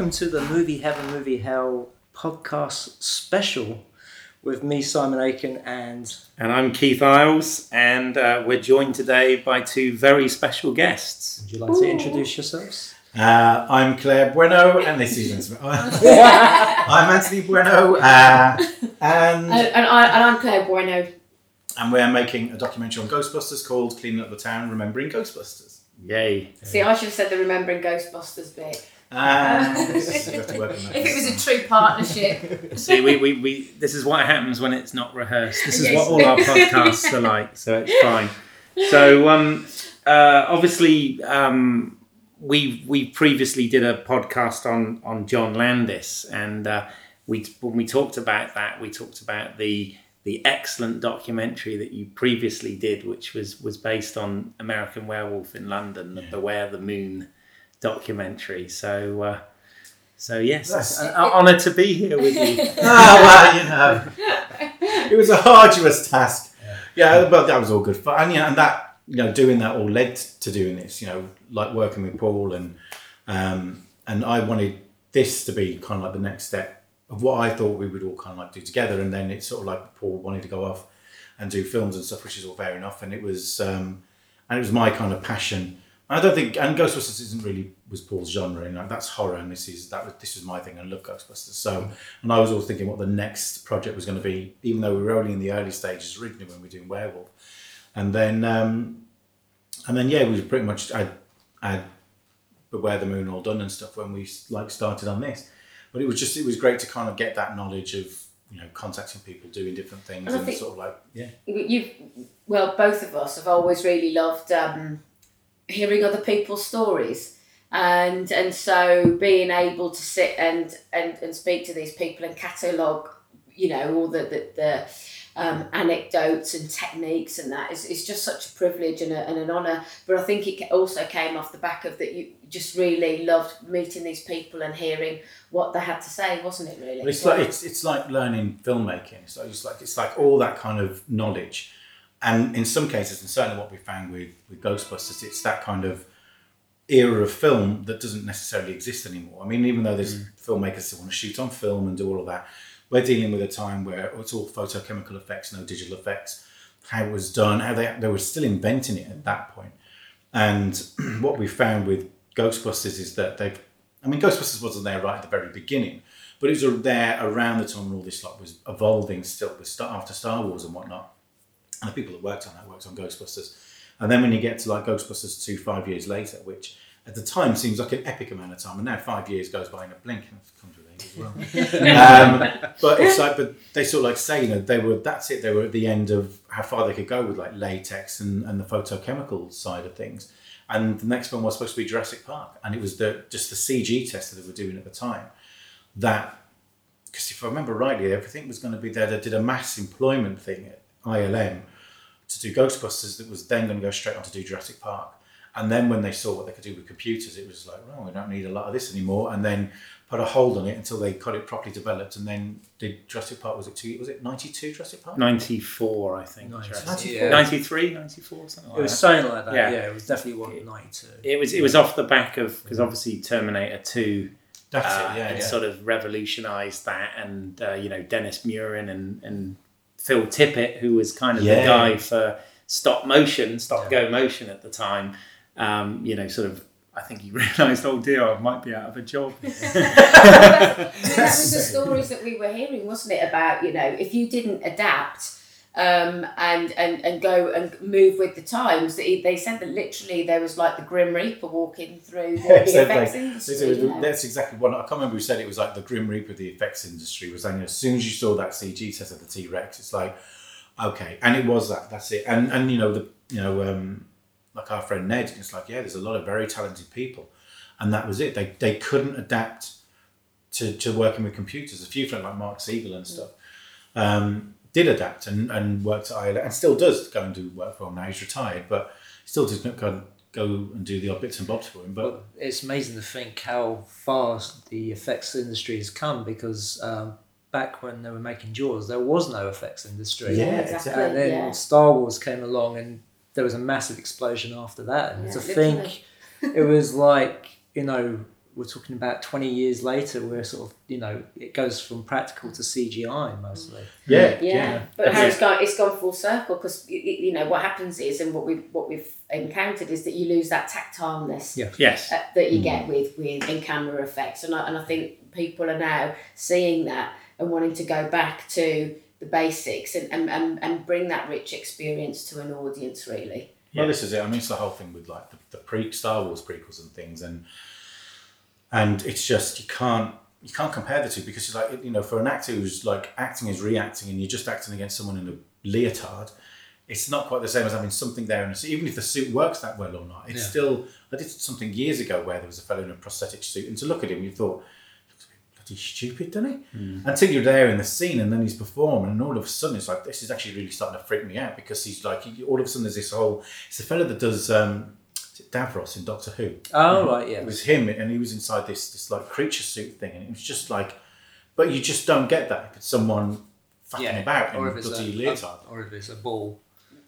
Welcome to the Movie Heaven, Movie Hell podcast special with me, Simon Aiken, and And I'm Keith Isles, and uh, we're joined today by two very special guests. would you like to introduce yourselves? Uh, I'm Claire Bueno, and this is I'm Anthony Bueno, uh, and And, and, I, and I'm Claire Bueno. and we're making a documentary on Ghostbusters called "Cleaning Up the Town, Remembering Ghostbusters." Yay! See, I should have said the Remembering Ghostbusters bit. We have to work on that. If it was a true partnership. See, we, we, we this is what happens when it's not rehearsed. This is Yes. what all our podcasts are like, so it's fine. So, um, uh, obviously, um, we we previously did a podcast on on John Landis, and uh, we when we talked about that, we talked about the the excellent documentary that you previously did, which was was based on American Werewolf in London, the Beware the Moon documentary. So. Uh, so yes, That's- an honour to be here with you. Ah, well, you know, it was a arduous task. Yeah, but that was all good fun. And, yeah, and that, you know, doing that all led to doing this, you know, like working with Paul and, um, and I wanted this to be kind of like the next step of what I thought we would all kind of like do together. And then it's sort of like Paul wanted to go off and do films and stuff, which is all fair enough. And it was, um, and it was my kind of passion. I don't think, and Ghostbusters isn't really was Paul's genre, you know, that's horror, and this is that was this was my thing. I love Ghostbusters, so and I was always thinking what the next project was going to be, even though we were only in the early stages originally when we were doing Werewolf, and then um, and then yeah, we were pretty much I I Beware the Moon all done and stuff when we like started on this, but it was just it was great to kind of get that knowledge of you know contacting people, doing different things, And and sort of like yeah. You've, well, both of us have always really loved um, hearing other people's stories. And and so being able to sit and, and, and speak to these people and catalogue, you know, all the, the, the um, anecdotes and techniques and that is, is just such a privilege and, a, and an honour. But I think it also came off the back of that you just really loved meeting these people and hearing what they had to say, wasn't it? Really, it's like it's, it's like learning filmmaking. So it's like it's like all that kind of knowledge, and in some cases, and certainly what we found with with Ghostbusters, it's that kind of era of film that doesn't necessarily exist anymore. I mean, even though there's mm. filmmakers that want to shoot on film and do all of that, we're dealing with a time where it's all photochemical effects, no digital effects. How it was done, how they they were still inventing it at that point. And what we found with Ghostbusters is that they've, I mean, Ghostbusters wasn't there right at the very beginning, but it was there around the time when all this lot was evolving still with Star, after Star Wars and whatnot. And the people that worked on that worked on Ghostbusters. And then when you get to like Ghostbusters 2 five years later, which at the time seems like an epic amount of time, and now five years goes by in a blink, and it comes with age as well. um, but it's like, but they sort of like say, you know, they were, that's it, they were at the end of how far they could go with like latex and, and the photochemical side of things. And the next one was supposed to be Jurassic Park, and it was the just the CG test that they were doing at the time. That, because if I remember rightly, everything was going to be there. They did a mass employment thing at ILM to do Ghostbusters that was then going to go straight on to do Jurassic Park. And then when they saw what they could do with computers, it was like, well, we don't need a lot of this anymore. And then put a hold on it until they got it properly developed. And then did Jurassic Park, was it two, was it 92 Jurassic Park? 94, I think. Ninety- 94. yeah. 93, 94, something like It was that. something like that. Yeah. Yeah, it was definitely one ninety-two. It was it was off the back of because obviously Terminator Two That's uh, it, yeah. had yeah. sort of revolutionised that, and uh, you know Dennis Muren and and Phil Tippett, who was kind of Yeah. the guy for stop motion, stop go motion at the time. Um, you know, sort of. I think he realised, oh dear, I might be out of a job. that was the stories that we were hearing, wasn't it? About you know, if you didn't adapt um, and and and go and move with the times, they, they said that literally there was like the Grim Reaper walking through the, Yeah, effects industry. Is- you know. That's exactly what I can't remember who said it was like the Grim Reaper of the effects industry was saying as soon as you saw that CG set of the T Rex, it's like okay, and it was that. That's it. And and you know the you know um, like our friend Ned, it's like yeah, there's a lot of very talented people, and that was it. They they couldn't adapt to, to working with computers. A few friends like Mark Siegel and stuff um, did adapt and, and worked at ILM and still does go and do work for him now. He's retired, but still does not go, go and do the odd bits and bobs for him. But But it's amazing to think how fast the effects industry has come because um, back when they were making Jaws, there was no effects industry. Yeah, exactly. And then yeah. Star Wars came along and there was a massive explosion after that. And Yeah, to literally. think it was like, you know, we're talking about 20 years later where sort of, you know, it goes from practical to CGI mostly. yeah, Yeah, but how it's gone, it's gone full circle because you know what happens is, and what we what we've encountered is that you lose that tactileness Yeah. yes. uh, that you get with with in camera effects, and I, and I think people are now seeing that and wanting to go back to the basics and, and, and, and bring that rich experience to an audience really. Well, this is it. I mean, it's the whole thing with like the, the pre Star Wars prequels and things, and and it's just you can't you can't compare the two because it's like you know for an actor who's like acting is reacting and you're just acting against someone in a leotard. It's not quite the same as having something there, and even if the suit works that well or not, it's Yeah. still. I did something years ago where there was a fellow in a prosthetic suit, and to look at him, you thought, looks bloody stupid, doesn't he? Until you're there in the scene, and then he's performing, and all of a sudden it's like this is actually really starting to freak me out because he's like all of a sudden there's this whole. It's the fellow that does um, Davros in Doctor Who. Oh, right, yeah. It was him, and he was inside this this like creature suit thing, and it was just like, but you just don't get that if it's someone fucking about in or a if it's bloody a, leotard. Uh, or if it's a ball.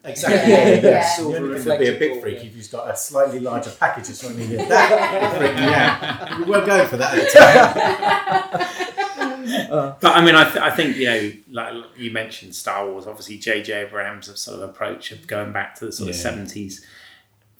Exactly. Yeah, Yeah, yeah. yeah. The Silver only thing that'd be a bit reflective freak ball, if he's got a slightly larger package or something. Yeah, that would freak me out. We weren't going for that at the time. Uh. But I mean, I, th- I think you know, like you mentioned Star Wars. Obviously, J.J. Abrams' sort of approach of going back to the sort of seventies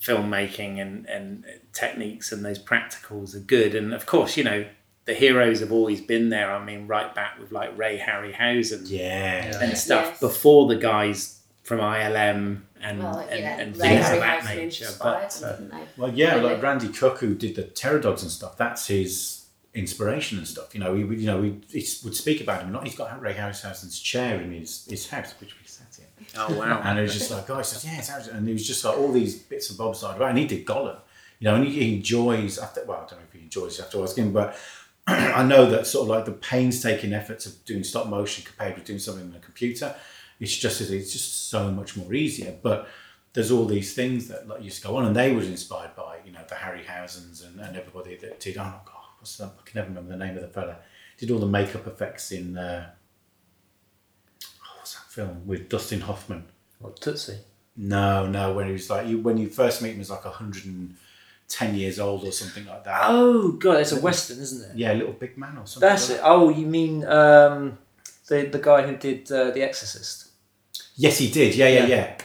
filmmaking and and techniques and those practicals are good. And of course, you know, the heroes have always been there. I mean, right back with like Ray Harryhausen Yeah. and stuff Yes. before the guys from ILM and Well, and, yeah, and Ray things of that nature. But them, uh. Well, yeah, Really? like Randy Cook, who did the Terror Dogs and stuff. That's his inspiration and stuff. You know, we, would, you know, he, he would speak about him. Not he's got Ray Harryhausen's chair in his, his house, which we sat in. Oh wow, And it was just like, oh, he says, yeah, it's Harrison. And he was just like all these bits and bobs side about. And he did Gollum, you know, and he, enjoys, after, well, I don't know if he enjoys it after asking, but I know that sort of like the painstaking efforts of doing stop motion compared with doing something on a computer, it's just it's just so much more easier. But there's all these things that like used to go on, and they were inspired by you know the Harryhausens and, and everybody that did. Oh God, what's that? I can never remember the name of the fella. Did all the makeup effects in uh, that film with Dustin Hoffman? Or Tootsie. No, no. When he was like, you, when you first meet him, he was like hundred and ten years old or something like that. Oh, God, it's a Western, isn't it? Yeah, little big man or something. That's like it. that. Oh, you mean um, the, the guy who did uh, The Exorcist? Yes, he did. Yeah, yeah, Yeah. yeah.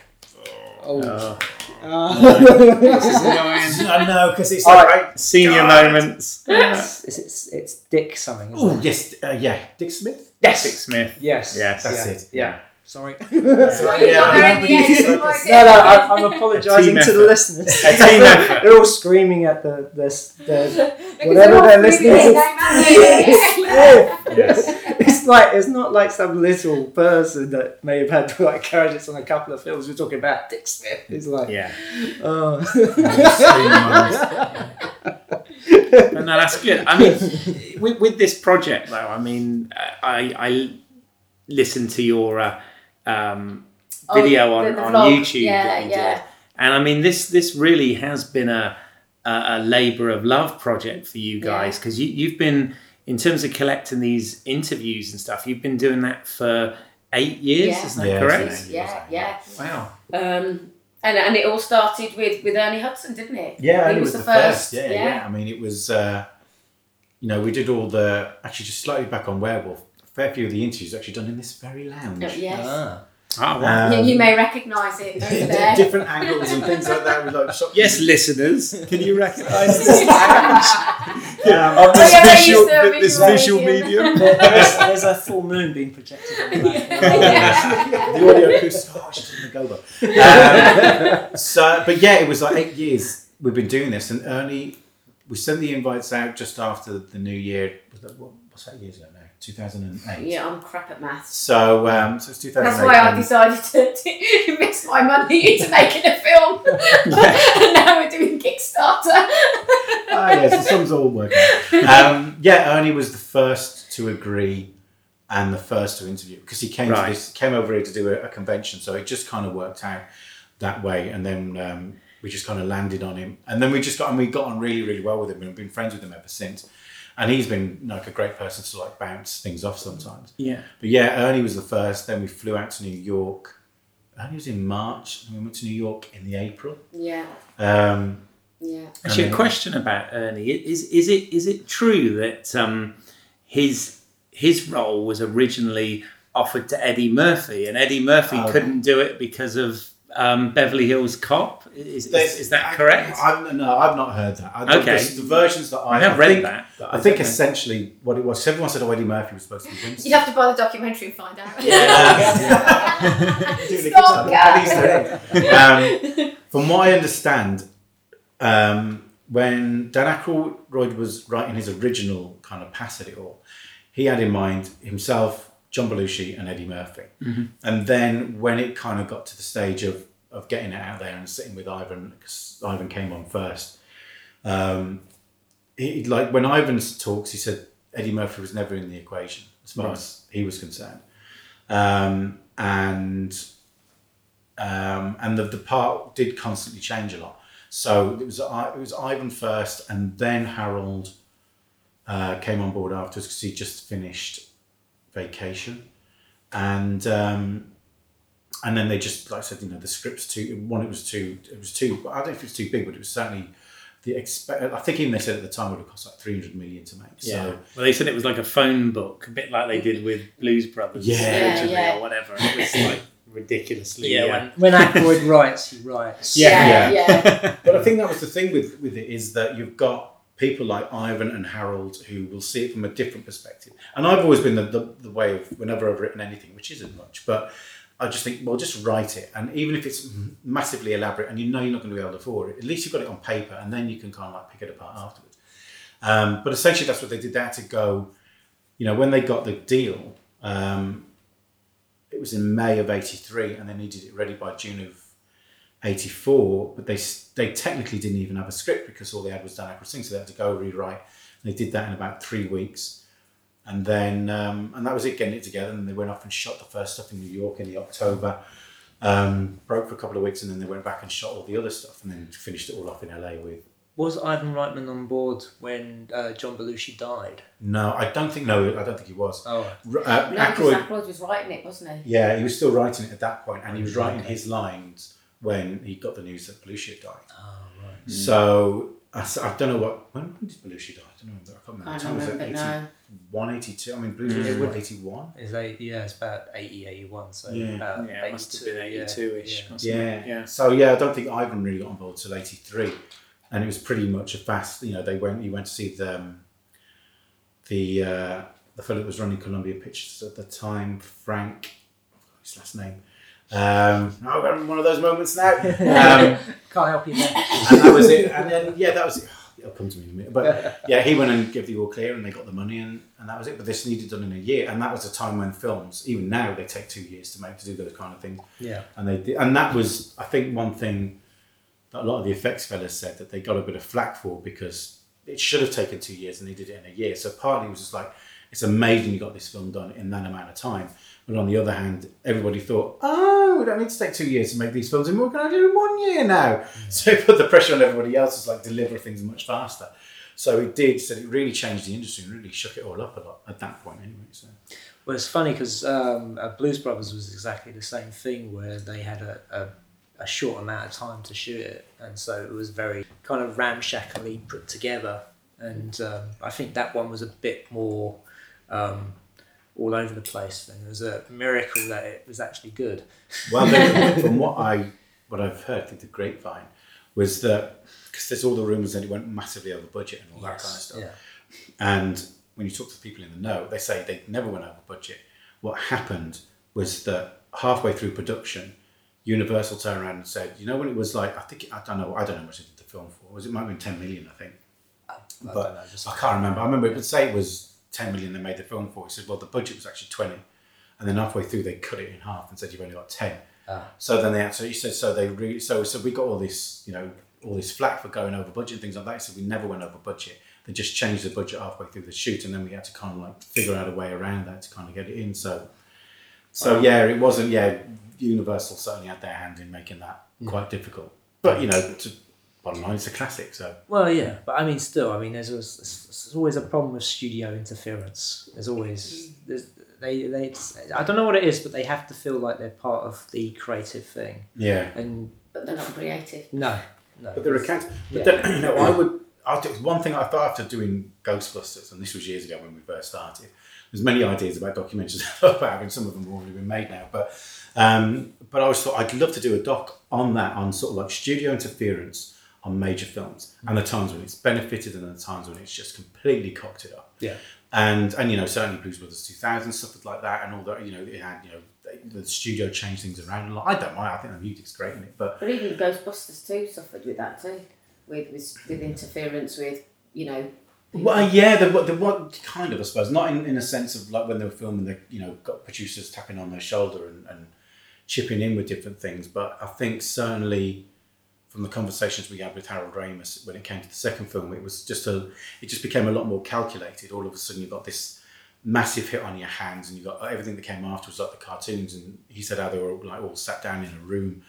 Oh. Uh, I know because it's like I- senior God. moments. it's, it's, it's, it's Dick something, Oh yes, uh, yeah, Dick Smith. Yes. Dick Smith. Yes. Yes. That's yeah. it. Yeah. Sorry. Yeah, Yeah, I yeah, know. yeah, yeah. No, no, I, I'm apologising team to the listeners. A team. They're all screaming at the, the, the Because whatever all they're listening to. them. Yes. It's like it's not like some little person that may have had to like credits on a couple of films. We're talking about Dick Smith. It's like, Yeah. oh, But no, that's good. I mean, with, with this project though, I mean, uh, I I listened to your uh, um, Oh, video the- on, the on vlog. YouTube Yeah, that you yeah. did, and I mean, this this really has been a a, a labour of love project for you guys Yeah. because you you've been in terms of collecting these interviews and stuff. You've been doing that for eight years, Yeah. isn't that Yeah, correct? Yeah, yeah. Wow. Um, and, and it all started with, with Ernie Hudson, didn't it? Yeah, he it was, the first. Yeah, yeah, yeah. I mean, it was. Uh, you know, we did all the actually just slightly back on werewolf. Fair few of the interviews actually done in this very lounge. Oh, yes. Ah. Ah, well. Um, you, you may recognise it over there. different angles and things like that. Like shot yes, listeners, can you recognise this? Um, Oh, this yeah, they visual, used this visual visual medium. medium. there's, there's a full moon being projected on the back. the audio acoustic. Oh, she didn't go. Um, so, but yeah, it was like eight years we've been doing this, and Ernie, we sent the invites out just after the new year. Was that, what, what's that years ago now? Two thousand and eight. Yeah, I'm crap at maths. So, um, so it's two thousand. That's why I decided to, to invest my money into making a film. and now we're doing Kickstarter. Ah, yes, the sums all work. Um, yeah, Ernie was the first to agree and the first to interview because he came Right. to this, came over here to do a, a convention, so it just kind of worked out that way. And then um, we just kind of landed on him, and then we just got and we got on really, really well with him, and we've been friends with him ever since. And he's been like a great person to like bounce things off sometimes. Yeah. But yeah, Ernie was the first. Then we flew out to New York. Ernie was in March, and we went to New York in the April. Yeah, Um, yeah. Actually, I a mean- question about Ernie is: is it is it true that um, his his role was originally offered to Eddie Murphy, and Eddie Murphy Oh. couldn't do it because of um, Beverly Hills Cop? Is, is, is that I- correct? I, have no, I've not heard that. I think Okay. this- the versions that I, I have I read think, that. but I think don't know. essentially what it was. Everyone said, "Oh, Eddie Murphy was supposed to be Winston." You'd have to buy the documentary and find out. Yeah. Stalker. um, from what I understand, um, when Dan Aykroyd was writing his original kind of pass at it all, he had in mind himself, John Belushi, and Eddie Murphy. And then when it kind of got to the stage of of getting it out there and sitting with Ivan, because Ivan came on first, um, he, like when Ivan talks, he said Eddie Murphy was never in the equation as far Right. as he was concerned, um, and um, and the, the part did constantly change a lot. So it was it was Ivan first, and then Harold uh, came on board afterwards because he just finished vacation, and um, and then they just like I said, you know, the script's too one. It was too. It was too. I don't know if it was too big, but it was certainly the expect. I think even they said at the time it would have cost like three hundred million to make. Yeah. So Well, they said it was like a phone book, a bit like they did with Blues Brothers Yeah. Yeah, yeah. or whatever. It was like ridiculously. Yeah, uh, when, when Aykroyd writes, he writes. Yeah, Yeah. yeah. But I think that was the thing with, with it is that you've got people like Ivan and Harold who will see it from a different perspective. And I've always been the, the, the way of whenever I've written anything, which isn't much, but I just think, well, just write it. And even if it's massively elaborate and you know you're not going to be able to afford it, at least you've got it on paper and then you can kind of like pick it apart afterwards. Um, but essentially, that's what they did. They had to go, you know, when they got the deal, um, it was in May of 83 and they needed it ready by June of 84, but they they technically didn't even have a script because all they had was Dan Aykroyd's thing, so they had to go rewrite. And they did that in about three weeks, and then um, and that was it, getting it together. And they went off and shot the first stuff in New York in the October. Um, broke for a couple of weeks, and then they went back and shot all the other stuff, and then finished it all off in LA with. Was Ivan Reitman on board when uh, John Belushi died? No, I don't think. No, I don't think he was. Oh, R- Uh, No, because Aykroyd, Aykroyd was writing it, wasn't he? yeah, he was still writing it at that point, and he was writing his lines when he got the news that Belushi had died. oh right. So I don't know what when, when did Belushi die? I don't know. I can't remember. I The don't time was remember, it no. 81, 82? I mean, Belushi was Mm. what, 81? Is eight, yeah, it's about 80, 81, so Yeah. about Yeah, it must have been 82, yeah, 82-ish. yeah. Yeah. Yeah. So yeah, I don't think Ivan really got on board till 83. And it was pretty much a fast, you know, they went, you went to see the, um, the, uh, the fellow that was running Columbia Pictures at the time, Frank, his last name. Um, oh, we're having one of those moments now. Um, Can't help you there. and that was it. And then yeah, that was it. It'll come to me in a minute. But yeah, he went and gave the all clear, and they got the money, and, and that was it. But this needed done in a year, and that was a time when films, even now, they take two years to make to do those kind of things. Yeah. And they did, and that was, I think, one thing that a lot of the effects fellas said that they got a bit of flack for because it should have taken two years, and they did it in a year. So partly it was just like, it's amazing you got this film done in that amount of time. But on the other hand, everybody thought, oh, we don't need to take two years to make these films anymore. Can I do it in one year now? So it put the pressure on everybody else to like deliver things much faster. So it did. So it really changed the industry and really shook it all up a lot at that point, anyway. So Well, it's funny because um, Blues Brothers was exactly the same thing where they had a, a, a short amount of time to shoot it, and so it was very kind of ramshackly put together. And um, I think that one was a bit more, um, all over the place, then it was a miracle that it was actually good. Well, from what I what I've heard through the grapevine was that because there's all the rumours that it went massively over budget and all that kind of stuff. Yeah. And when you talk to the people in the know, they say they never went over budget. What happened was that halfway through production, Universal turned around and said, "You know when it was like I think I don't know I don't know how much they did the film for. Was it might have been ten million? I think, I but don't know, I can't remember. I remember it would say it was ten million they made the film for. He said, "Well, the budget was actually 20. and then halfway through they cut it in half and said you've only got ten. Ah. So then they actually said so they re- so so we got all this you know all this flack for going over budget and things like that. So we never went over budget. They just changed the budget halfway through the shoot, and then we had to kind of like figure out a way around that to kind of get it in. So, so yeah, it wasn't. Yeah, Universal certainly had their hand in making that quite difficult. But you know, to, bottom line, it's a classic. So Well, yeah, but I mean, still, I mean, there's always, there's always a problem with studio interference. There's always there's, they they I don't know what it is, but they have to feel like they're part of the creative thing. yeah, And But they're not creative. no, no, but they're accounts. But Yeah. then, you know, I would. I think one thing I thought after doing Ghostbusters, and this was years ago when we first started. There's many ideas about documentaries about having some of them have already been made now, but um, but I always thought I'd love to do a doc on that, on sort of like studio interference on major films and the times when it's benefited and the times when it's just completely cocked it up. yeah, And and you know certainly Blues Brothers 2000 stuff like that, and all that. You know it had you know the, the studio changed things around a lot. I don't mind. I think the music's great in it, but But even Ghostbusters too suffered with that too, with with, with interference with you know. Well, uh, yeah, the the what kind of I suppose not in, in a sense of like when they were filming, they you know got producers tapping on their shoulder and, and chipping in with different things. But I think certainly from the conversations we had with Harold Ramis when it came to the second film, it was just a it just became a lot more calculated. All of a sudden, you got this massive hit on your hands, and you got everything that came after was like the cartoons. And he said how they were like all sat down in a room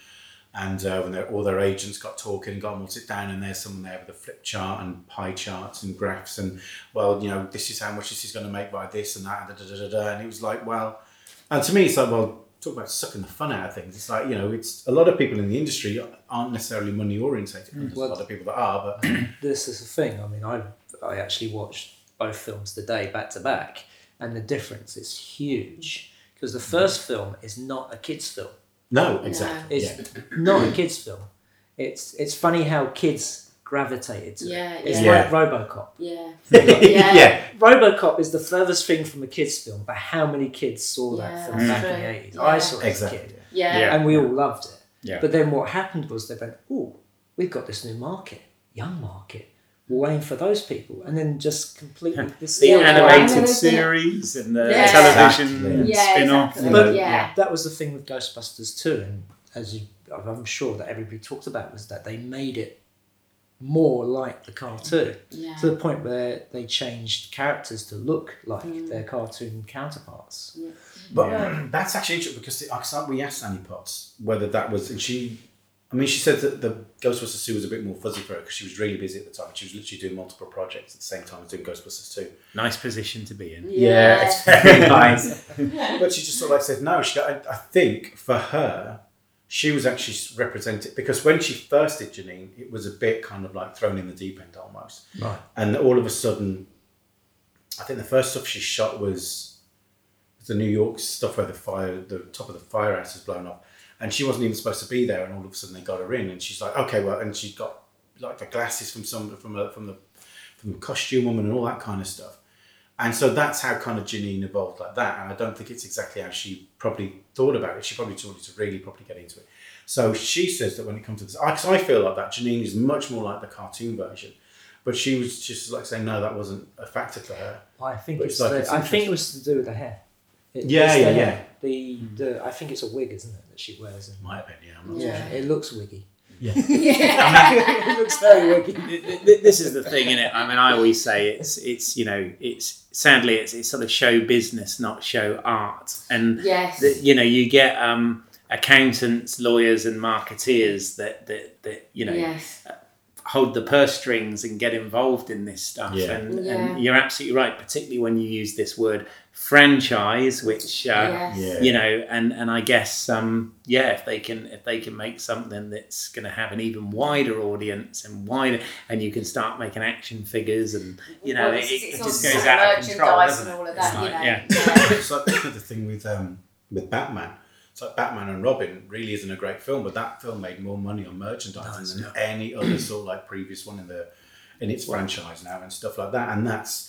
and uh, when all their agents got talking and got them all sit down and there's someone there with a flip chart and pie charts and graphs and well you know this is how much this is going to make by this and that and da, da, da. and it was like well and to me it's like well talk about sucking the fun out of things it's like you know it's a lot of people in the industry aren't necessarily money orientated mm. there's a lot of people that are but this is the thing. I mean, I I actually watched both films today back to back, and the difference is huge because the first film is not a kids' film. no exactly It's yeah. not a kids' film. It's it's funny how kids gravitated to Yeah, it. It's yeah. like RoboCop. Yeah. yeah Yeah. RoboCop is the furthest thing from a kids' film, but how many kids saw that Yeah, film that's back in the eighties? Yeah. I saw it exactly as a kid, Yeah. Yeah. and we all loved it. Yeah. But then what happened was they went, "Oh, we've got this new market, young market. We'll aim for those people," and then just completely this The Yeah, animated yeah. series and the Yeah. television Exactly. Yeah, spin-off. exactly. But- yeah. that was the thing with Ghostbusters too, and as you, I'm sure that everybody talked about was that they made it more like the cartoon Yeah. to the point where they changed characters to look like Mm. their cartoon counterparts. But Yeah. that's actually interesting because the, I- we asked Annie Potts whether that was, and she, I mean, she said that the Ghostbusters 2 was a bit more fuzzy for her because she was really busy at the time. She was literally doing multiple projects at the same time as doing Ghostbusters 2. Nice position to be in. Yeah, it's very nice. but she just sort of like said, no, she, I, I think for her, she was actually represented because when she first did Janine, it was a bit kind of like thrown in the deep end almost. Right. And all of a sudden, I think the first stuff she shot was the New York stuff where the fire, the top of the firehouse is blown up, and she wasn't even supposed to be there. And all of a sudden, they got her in, and she's like, okay, well, and she got like the glasses from some from a, from the from the costume woman and all that kind of stuff. And so that's how kind of Janine evolved like that. And I don't think it's exactly how she probably thought about it. She probably wanted to really probably get into it. So she says that when it comes to this, because I feel like that Janine is much more like the cartoon version. But she was just like saying, no, that wasn't a factor for her. I think But it's, it's like the, it's I think it was to do with the hair. It- Yeah, it's the yeah. The the I think it's a wig, isn't it, that she wears? In. Might have been, yeah. I'm not yeah, sure. it looks wiggy. Yeah. it looks very wiggy. Th- th- th- this is the thing in it. I mean, I always say it's it's you know it's sadly it's it's sort of show business, not show art, and Yes. the, you know you get um, accountants, lawyers, and marketeers that that that you know yes. hold the purse strings and get involved in this stuff. Yeah. And, Yeah. and you're absolutely right, particularly when you use this word franchise, which uh, Yes. Yeah. you know, and and I guess um, yeah, if they can if they can make something that's going to have an even wider audience and wider, and you can start making action figures, and you know, Well, it, it, it all just goes of out of control, doesn't and it? all of It's that, you know. yeah. Yeah. it's like the thing with um, with Batman. It's like Batman and Robin really isn't a great film, but that film made more money on merchandising than any other sort of like previous one in the in its franchise now and stuff like that. And that's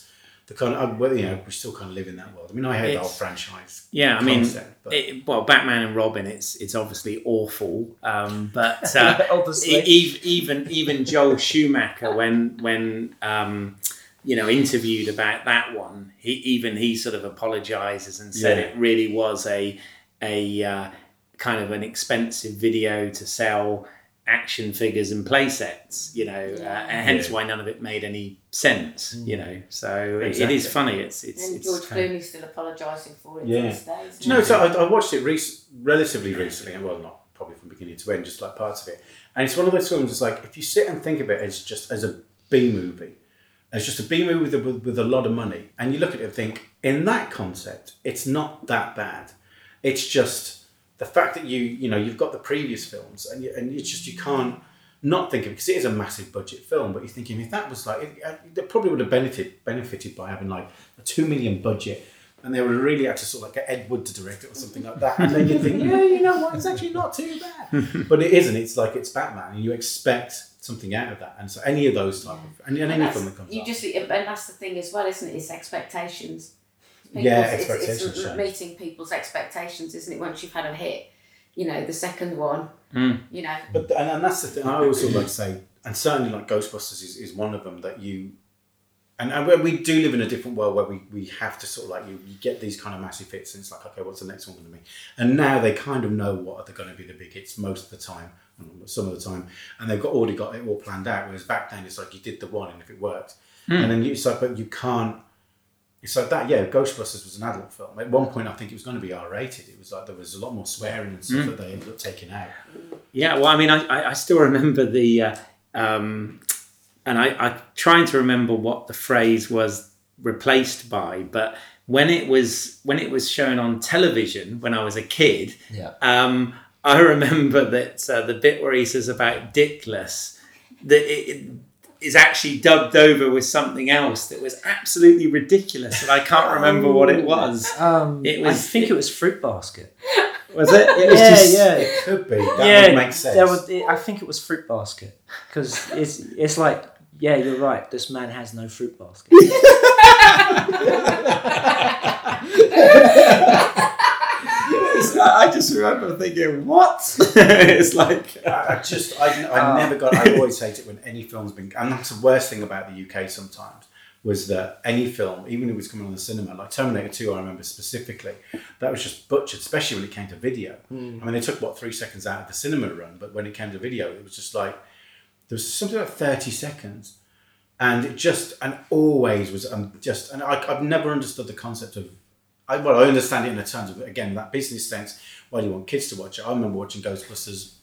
the kind of well, you know we still kind of live in that world. I mean, I hate the whole franchise. Yeah, I mean, concept, it, well, Batman and Robin, it's it's obviously awful, um, but uh, Obviously. e- even even Joel Schumacher, when when um, you know interviewed about that one, he even he sort of apologizes and said Yeah. it really was a a uh, kind of an expensive video to sell action figures and play sets, you know, uh, and hence Yeah. why none of it made any sense, you mm. know. So it- it Exactly. is funny. It's it's, And it's George kind Clooney's still apologising for it Yeah. to this day. isn't Do you know, he? so I, I watched it rec- relatively recently, and well, not probably from beginning to end, just like parts of it. And it's one of those films. It's like if you sit and think of it as just as a B movie, as just a B movie with a, with, with a lot of money, and you look at it and think, in that concept, it's not that bad. It's just the fact that you you know you've got the previous films, and you, and it's just you can't not think of it because it is a massive budget film. But you're thinking if that was like, it, uh, it probably would have benefited benefited by having like a two million budget and they would have really had to sort of like get Ed Wood to direct it or something like that. And then you think, yeah, you know what, it's actually not too bad. but it isn't. It's like it's Batman, and you expect something out of that. And so any of those type of and, and And any that's- film that comes you up, just and that's the thing as well, isn't it? It's expectations. Yeah, People's- it's- expectations It's, change. meeting people's expectations, isn't it? Once you've had a hit, you know, the second one, Mm. you know, But and, and that's the thing. I always sort of like to say, and certainly like Ghostbusters is, is one of them that you. And, and we- we do live in a different world where we, we have to sort of like you, you get these kind of massive hits and it's like okay what's the next one going to be and now they kind of know what are they going to be the big hits most of the time some of the time and they've got already got it all planned out whereas back then it's like you did the one and if it worked and then you, it's like but you can't it's like that yeah Ghostbusters was an adult film. At one point I think it was going to be R rated it was like there was a lot more swearing and stuff that they ended up taking out. Yeah, well, I mean, I, I, I still remember the, uh, um, and I, I trying to remember what the phrase was replaced by, but when it was when it was shown on television when I was a kid, Yeah. um, I remember that uh, the bit where he says about dickless, that it, it is actually dubbed over with something else that was absolutely ridiculous, and I can't remember what it was. Um, It I was- think it was Fruit Basket. Was it? It was yeah, just yeah. it could be that yeah, would make sense There was, I think it was Fruit Basket because it's it's like yeah, you're right. This man has no fruit basket. It's- I just remember thinking, what? it's like, I I just, I, I never got, I always hate it when any film's been, and that's the worst thing about the UK sometimes, was that any film, even if it was coming on the cinema, like Terminator 2, I remember specifically, that was just butchered, especially when it came to video. I mean, they took, what, three seconds out of the cinema run, but when it came to video, it was just like, there was something like 30 seconds. And it just, and always was um, just, and I, I've never understood the concept of I, well, I understand it in the terms of again that business sense. Why do you want kids to watch it? I remember watching Ghostbusters.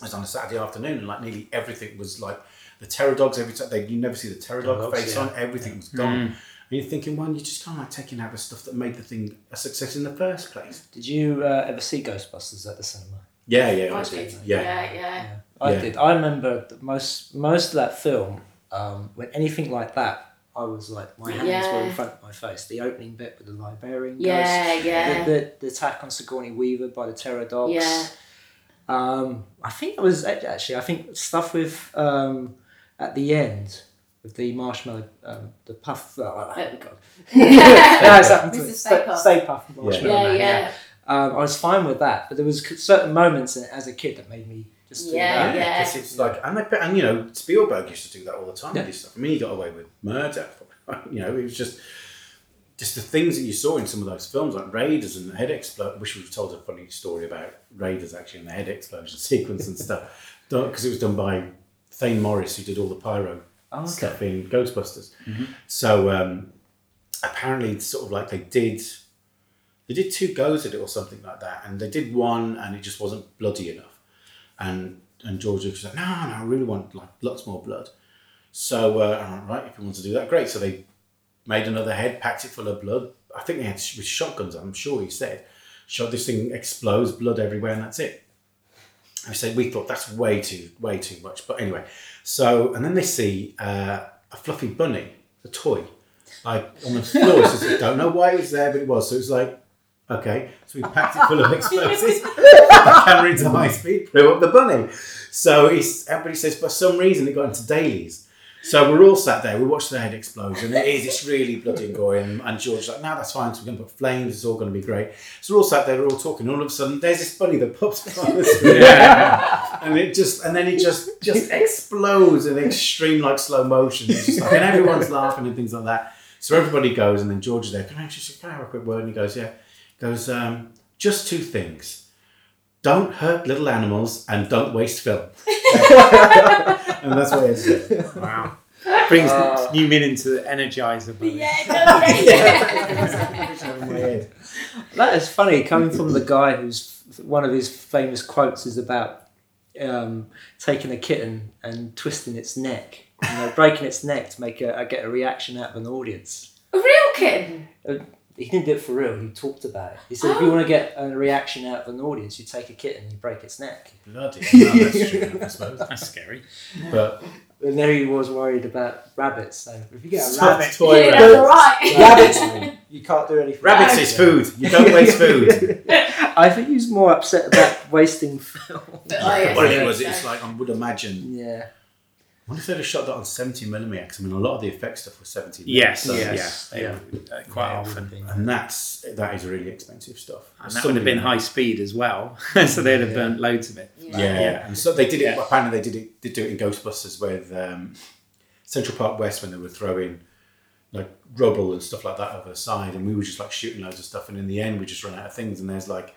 It was on a Saturday afternoon, and like nearly everything was like the terror dogs. Every time they, you never see the terror dog Dogs, face yeah. on. Everything was gone. And you're thinking, well, you're just kind of like taking out the stuff that made the thing a success in the first place. Did you uh, ever see Ghostbusters at the cinema? Yeah, yeah, I I did. did. Yeah, yeah, yeah. I Yeah. did. I remember the most most of that film. Um, when anything like that, I was like, my hands were in front of my face. The opening bit with the librarian. Yeah, ghost, yeah. The, the, the attack on Sigourney Weaver by the Terror Dogs. Yeah. Um, I think it was actually. I think stuff with um, at the end with the marshmallow, um, the puff. Oh, God. no, it's happened to me. Stay Stay, Puft. Stay Puft Marshmallow Yeah, Man, yeah. Um, I was fine with that, but there was certain moments in it as a kid that made me just do Yeah, that. yeah. because it's like, and they, and you know, Spielberg used to do that all the time Yeah. with his stuff. I mean, he got away with murder. You know, it was just just the things that you saw in some of those films, like Raiders and the head explosion. I wish we'd told a funny story about Raiders actually and the head explosion sequence and stuff, because it was done by Thaine Morris, who did all the pyro Oh, okay. stuff in Ghostbusters. So um, apparently, it's sort of like they did. They did two goes at it or something like that, and they did one, and it just wasn't bloody enough. And and George was like, no, no, I really want like lots more blood. So uh, like, right, if you want to do that, great. So they made another head, packed it full of blood. I think they had with shotguns. I'm sure he said, "Shot this thing explodes, blood everywhere, and that's it." I said we thought that's way too way too much. But anyway, so and then they see uh, a fluffy bunny, a toy, like on the floor. I don't know why it was there, but it was. So it was like, okay. So we packed it full of explosives, the camera into high speed, blew up the bunny. So he's, everybody says for some reason it got into dailies. So we're all sat there, we watched the head explode, and it is, it's really bloody and gory. And, and George's like, no, that's fine, so we're going to put flames, it's all going to be great. So we're all sat there, we're all talking, and all of a sudden, there's this bunny that pops on the screen. and it just, and then it just, just explodes in extreme, like, slow motion. Like, and everyone's laughing and things like that. So everybody goes, and then George is there, can I, just, can I have a quick word? And he goes, yeah. He goes, um, just two things. Don't hurt little animals and don't waste film. and that's what it is. Wow. Brings new meaning to the Energizer. Bunny. That is funny coming from the guy who's one of his famous quotes is about um, taking a kitten and twisting its neck, you know, breaking its neck to make a, get a reaction out of an audience. A real kitten. He didn't do it for real. He talked about it. He said, if you want to get a reaction out of an audience, you take a kitten and you break its neck. Bloody hell, that's true, I suppose. That's scary. But And there he was worried about rabbits. So if you get a Stop rabbit, toy Yeah, rabbits. that's all right. rabbits, you can't do anything. Rabbits is food. You don't waste food. I think he was more upset about wasting film. Oh, yes, well, it was. It's like I would imagine. Yeah. I wonder if they'd have shot that on 70 millimeter. 'cause I mean, a lot of the effects stuff was 70 Yes, So, Yes. yeah, Yeah. uh, quite Yeah, often. And that's that is really expensive stuff. And that would have been high speed as well, so they'd have Yeah. burnt loads of it. Yeah, yeah. And so they did it. Yeah. Apparently, they did it. Did do it in Ghostbusters with um, Central Park West when they were throwing like rubble and stuff like that over the side, and we were just like shooting loads of stuff. And in the end, we just ran out of things. And there's like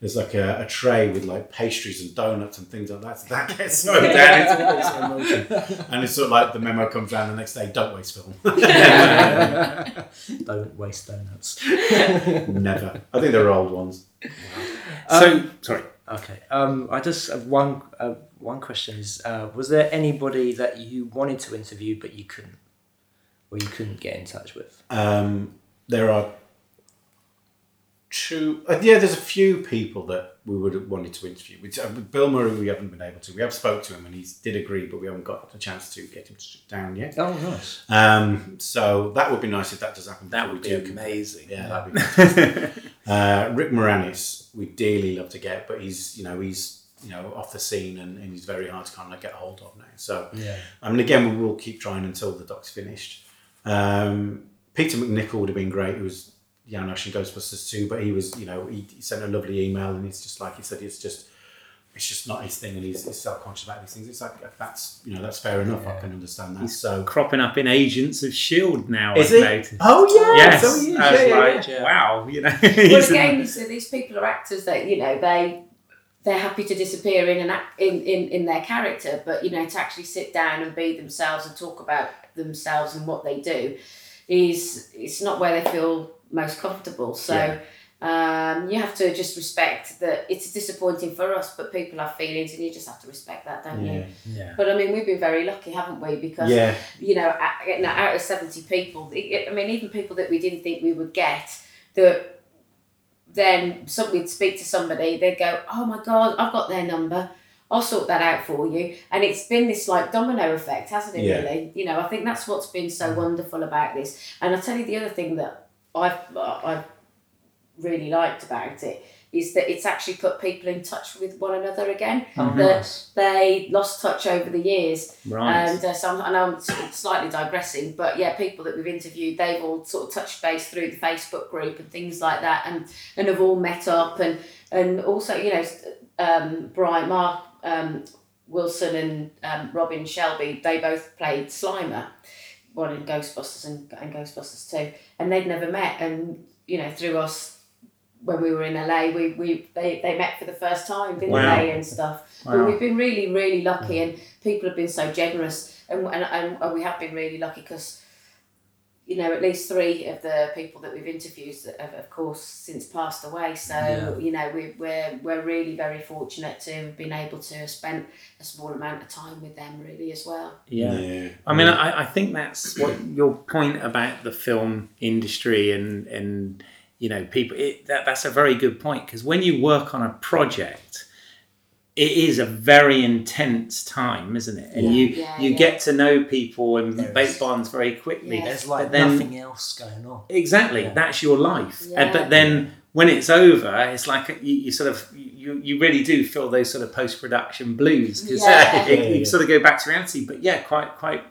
there's like a, a tray with like pastries and donuts and things like that. So that gets thrown down into the slow motion. And it's sort of like the memo comes down the next day: don't waste film. Don't waste donuts. Never. I think they're old ones. So, sorry. Okay. Um, I just have one. Uh, one question is: uh, Was there anybody that you wanted to interview but you couldn't, or you couldn't get in touch with? Um, there are two. Uh, yeah, there's a few people that we would have wanted to interview. Which, uh, Bill Murray, we haven't been able to. We have spoke to him and he did agree, but we haven't got the chance to get him to sit down yet. Oh, nice. Um, so that would be nice if that does happen. That would be do. amazing. Yeah, that'd be fantastic. uh, Rick Moranis, we dearly love to get, but he's you know he's you know off the scene and, and he's very hard to kind of like get hold of now. So Yeah. I mean, again, we will keep trying until the doc's finished. Um, Peter MacNicol would have been great. He was Janosz in Ghostbusters too, but he was, you know, he, he sent a lovely email and he's just like he said, it's just, it's just not his thing, and he's, he's self-conscious about these things. It's like that's, you know, that's fair enough. I can understand that. so, Cropping up in Agents of Shield now. is I've it? noticed. Oh yeah, Yes, so he is. I was Yeah, yeah, like, yeah. wow, you know. Well, again, so these people are actors that you know they they're happy to disappear in an act, in, in in their character, but you know to actually sit down and be themselves and talk about themselves and what they do is it's not where they feel most comfortable. So. Yeah. Um, you have to just respect that it's disappointing for us, but people have feelings, and you just have to respect that, don't Yeah. you? yeah. But I mean, we've been very lucky, haven't we? Because Yeah, you know, out, out of 70 people, I I mean, even people that we didn't think we would get, that then some, we'd speak to somebody, they'd go, oh my God, I've got their number. I'll sort that out for you. And it's been this like domino effect, hasn't it, Yeah. really? You know, I think that's what's been so wonderful about this. And I'll tell you the other thing that I've, I've really liked about it is that it's actually put people in touch with one another again. Oh, That nice. they lost touch over the years Right. and uh, so I'm, I know I'm slightly digressing, but yeah, people that we've interviewed, they've all sort of touched base through the Facebook group and things like that, and and have all met up, and and also you know, um, Brian Mark um, Wilson and um, Robin Shelby, they both played Slimer, one in Ghostbusters and, and Ghostbusters two, and they'd never met, and you know, through us. When we were in LA, we, we they, they met for the first time, didn't Wow. they, and stuff. But we've been really, really lucky, and people have been so generous, and and, and, and we have been really lucky because you know, at least three of the people that we've interviewed have, of course, since passed away. So, Yeah. you know, we, we're, we're really very fortunate to have been able to spend a small amount of time with them, really, as well. Yeah. I mean, I, I think that's what your point about the film industry and and you know people. It, that that's a very good point because when you work on a project, it is a very intense time, isn't it? And you Yeah, you yeah. get to know people and There make bonds very quickly. Yeah. There's like then- nothing else going on. Exactly, Yeah. that's your life. Uh, but then when it's over, it's like you, you sort of you, you really do feel those sort of post production blues because Yeah. you, Yeah, yeah. sort of go back to reality. But yeah, quite quite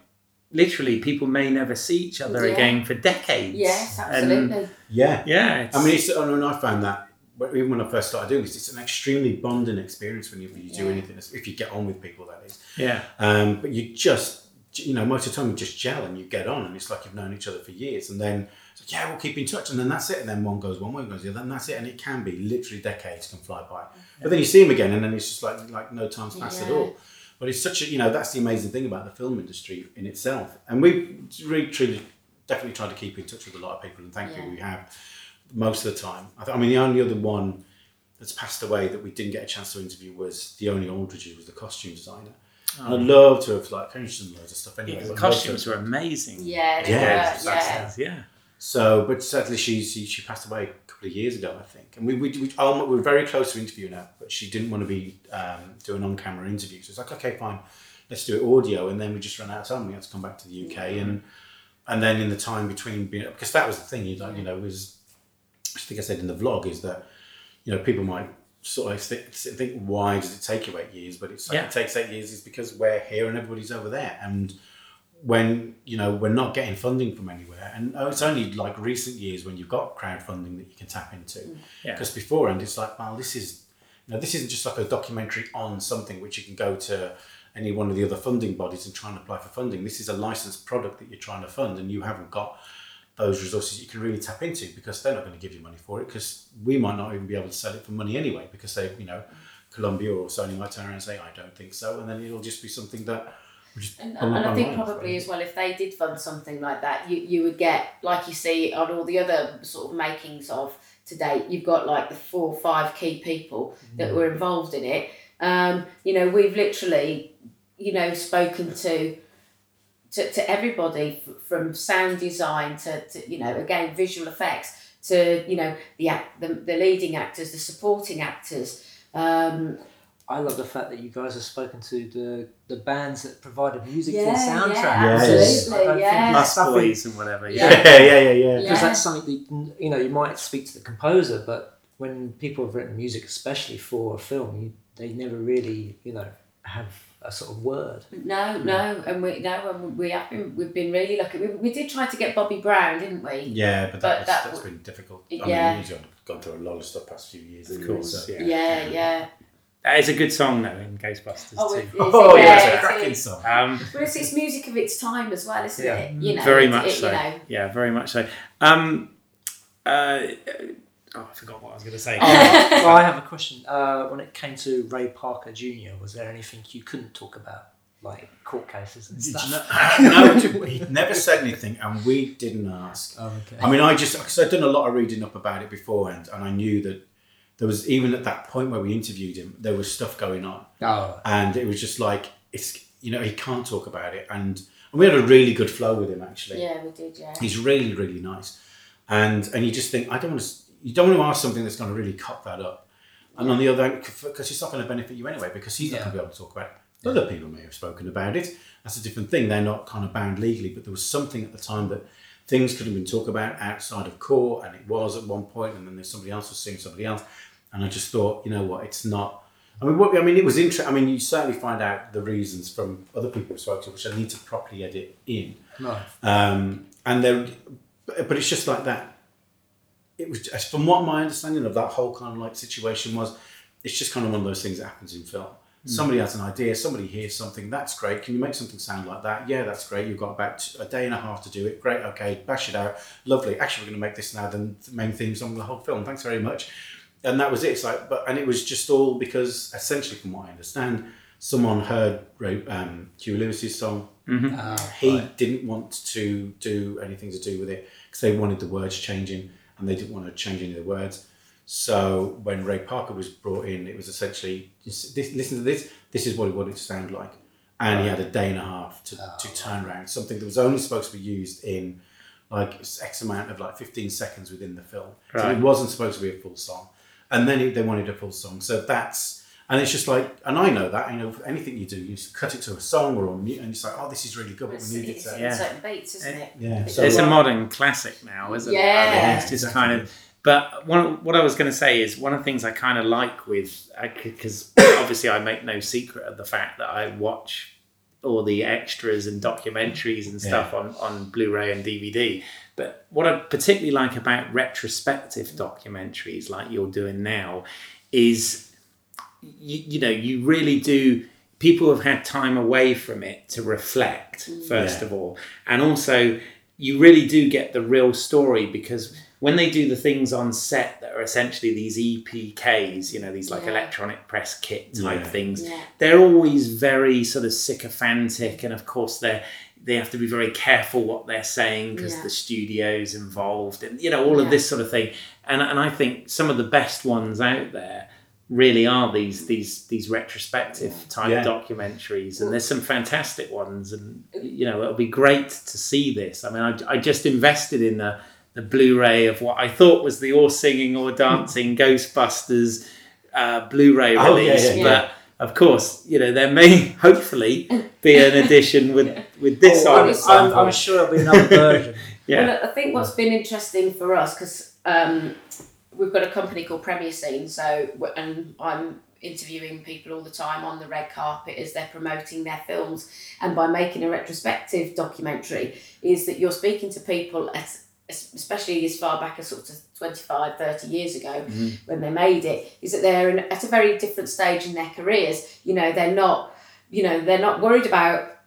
literally, people may never see each other Yeah. again for decades. Yes, And, absolutely. Yeah. yeah, I mean, it's, I mean, I found that but even when I first started doing this, it's an extremely bonding experience when you, when you do Yeah. anything, if you get on with people, that is. yeah, Um, but you just, you know, most of the time you just gel and you get on, and it's like you've known each other for years. And then, it's like, yeah, we'll keep in touch, and then that's it. And then one goes one way, one goes the other, and that's it. And it can be literally decades can fly by. But then you see them again, and then it's just like like no time's passed at all. But it's such a, you know, that's the amazing thing about the film industry in itself. And we really, truly, definitely tried to keep in touch with a lot of people, and thankfully Yeah. we have most of the time. I, th- I mean, the only other one that's passed away that we didn't get a chance to interview was Theoni Aldredge, who was the costume designer. And I'd love to have like, he's done loads of stuff anyway. Yeah, the I'd love to costumes were amazing. Yeah, they Yeah, were, yeah. yeah. So, but sadly, she, she she passed away a couple of years ago, I think. And we we, we, oh, we were very close to interviewing her, but she didn't want to be um, doing on camera interviews. So it's like, okay, fine, let's do it audio. And then we just ran out of time. We had to come back to the UK, and and then in the time between being because that was the thing, you know, you know, was I think I said in the vlog is that you know people might sort of think, think why does it take you eight years? But it's like Yeah. it takes eight years is because we're here and everybody's over there, and when you know we're not getting funding from anywhere, and oh, it's only like recent years when you've got crowdfunding that you can tap into. Mm. Yeah. Because beforehand, it's like, well, this is you know, this isn't just like a documentary on something which you can go to any one of the other funding bodies and try and apply for funding. This is a licensed product that you're trying to fund, and you haven't got those resources you can really tap into because they're not going to give you money for it because we might not even be able to sell it for money anyway because they, you know, Columbia or Sony might turn around and say, I don't think so, and then it'll just be something that. And, and I think probably as well, if they did fund something like that, you, you would get, like you see on all the other sort of makings of today, you've got like the four or five key people that were involved in it. Um, you know, we've literally, you know, spoken to to, to everybody from sound design to, to, you know, again, visual effects to, you know, the, act, the, the leading actors, the supporting actors. Um, I love the fact that you guys have spoken to the, the bands that provided music Yeah, for the soundtrack. yeah, Yes. I yeah. that's BusBoys and whatever. Yeah. Yeah. Yeah, yeah, yeah, yeah. because Yeah. that's something that you know you might speak to the composer, but when people have written music, especially for a film, you, they never really you know have a sort of word. No, no, and we no, and we have been we've been really lucky. We, we did try to get Bobby Brown, didn't we? Yeah, but, But that was, that that's w- been difficult. I Yeah. mean, he's gone- gone through a lot of stuff past few years. Of course, so- yeah. Yeah, yeah. That is a good song though in Ghostbusters Oh, too. it, Oh, yeah, yeah, it's a cracking is. song. Um, But it's, it's music of its time as well, isn't Yeah. it? You know, very much it, so. You know, Yeah, very much so. Um, uh, oh, I forgot what I was going to say. Oh, well, I have a question. Uh, when it came to Ray Parker Jr., was there anything you couldn't talk about, like court cases and stuff? know- no, he never said anything, and we didn't ask. Oh, okay. I mean, I just because I'd done a lot of reading up about it beforehand, and I knew that there was even at that point where we interviewed him, there was stuff going on, oh, and it was just like it's you know he can't talk about it, and, and we had a really good flow with him actually. yeah, we did, yeah. He's really really nice, and and you just think I don't want to you don't want to ask something that's going to really cut that up, and on the other hand, because it's not going to benefit you anyway because he's not going to be able to talk about it. Other people may have spoken about it. That's a different thing. They're not kind of bound legally, but there was something at the time that things could have been talked about outside of court, and it was at one point, and then there's somebody else was suing somebody else, and I just thought, you know what, it's not. I mean, what, I mean, it was interesting. I mean, you certainly find out the reasons from other people who spoke to, which I need to properly edit in. no. Um, and then, but it's just like that. It was as from what my understanding of that whole kind of like situation was. It's just kind of one of those things that happens in film. Somebody has an idea, somebody hears something. That's great. Can you make something sound like that? Yeah, that's great. You've got about a day and a half to do it. Great. Okay, bash it out. Lovely. Actually, we're going to make this now the main theme song of the whole film. Thanks very much. And that was it. It's like, but and it was just all because essentially, from what I understand, someone heard Ray, um, Huey Lewis's song. Ah, He right. didn't want to do anything to do with it because they wanted the words changing and they didn't want to change any of the words. So when Ray Parker was brought in, it was essentially just, this, listen to this. This is what he wanted to sound like, and he had a day and a half to, oh. to turn around something that was only supposed to be used in like X amount of like fifteen seconds within the film. So it wasn't supposed to be a full song, and then it, they wanted a full song. So that's and it's just like, and I know that you know anything you do, you just cut it to a song or on mute, and it's like, oh, this is really good, but It's, we need it to. in Yeah. certain beats, isn't it? Yeah, It's so- uh, it's a modern classic now, isn't it? Yeah. it's just Exactly. kind of. But one, what I was going to say is one of the things I kind of like with uh, because obviously I make no secret of the fact that I watch all the extras and documentaries and stuff on, on Blu-ray and DVD. But what I particularly like about retrospective documentaries like you're doing now is you, you know you really do people have had time away from it to reflect mm. first Yeah. of all and also you really do get the real story because when they do the things on set that are essentially these EPKs, you know, these like Yeah. electronic press kit type Yeah. things, Yeah. they're always very sort of sycophantic, and of course they're they have to be very careful what they're saying because Yeah. the studio's involved, and you know all of this sort of thing. And and I think some of the best ones out there really are these these these retrospective type Yeah. documentaries. And there's some fantastic ones. And you know it'll be great to see this. I mean i, I just invested in the the blu-ray of what i thought was the all singing or dancing ghostbusters uh, blu-ray Oh, yeah, release. yeah, yeah. but of course you know there may hopefully be an edition with with this Oh, on I'm, I'm, I'm sure there'll be another version. yeah. Well, I think what's been interesting for us because um, we've got a company called Premier Scene, so and I'm interviewing people all the time on the red carpet as they're promoting their films, and by making a retrospective documentary, is that you're speaking to people at especially as far back as sort of 25 30 years ago mm-hmm. when they made it is that they're in, at a very different stage in their careers. You know they're not you know they're not worried about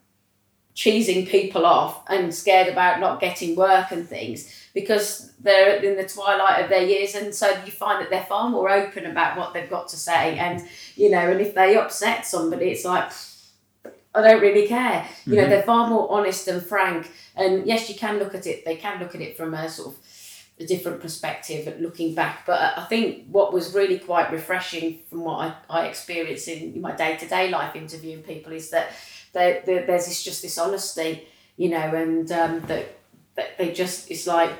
cheesing people off and scared about not getting work and things because they're in the twilight of their years. And so you find that they're far more open about what they've got to say. And you know and if they upset somebody it's like I don't really care. You know mm-hmm. they're far more honest and frank. And yes you can look at it they can look at it from a sort of a different perspective at looking back. But I think what was really quite refreshing from what I, I experienced in my day-to-day life interviewing people is that there, there, there's this just this honesty, you know, and um, that, that they just it's like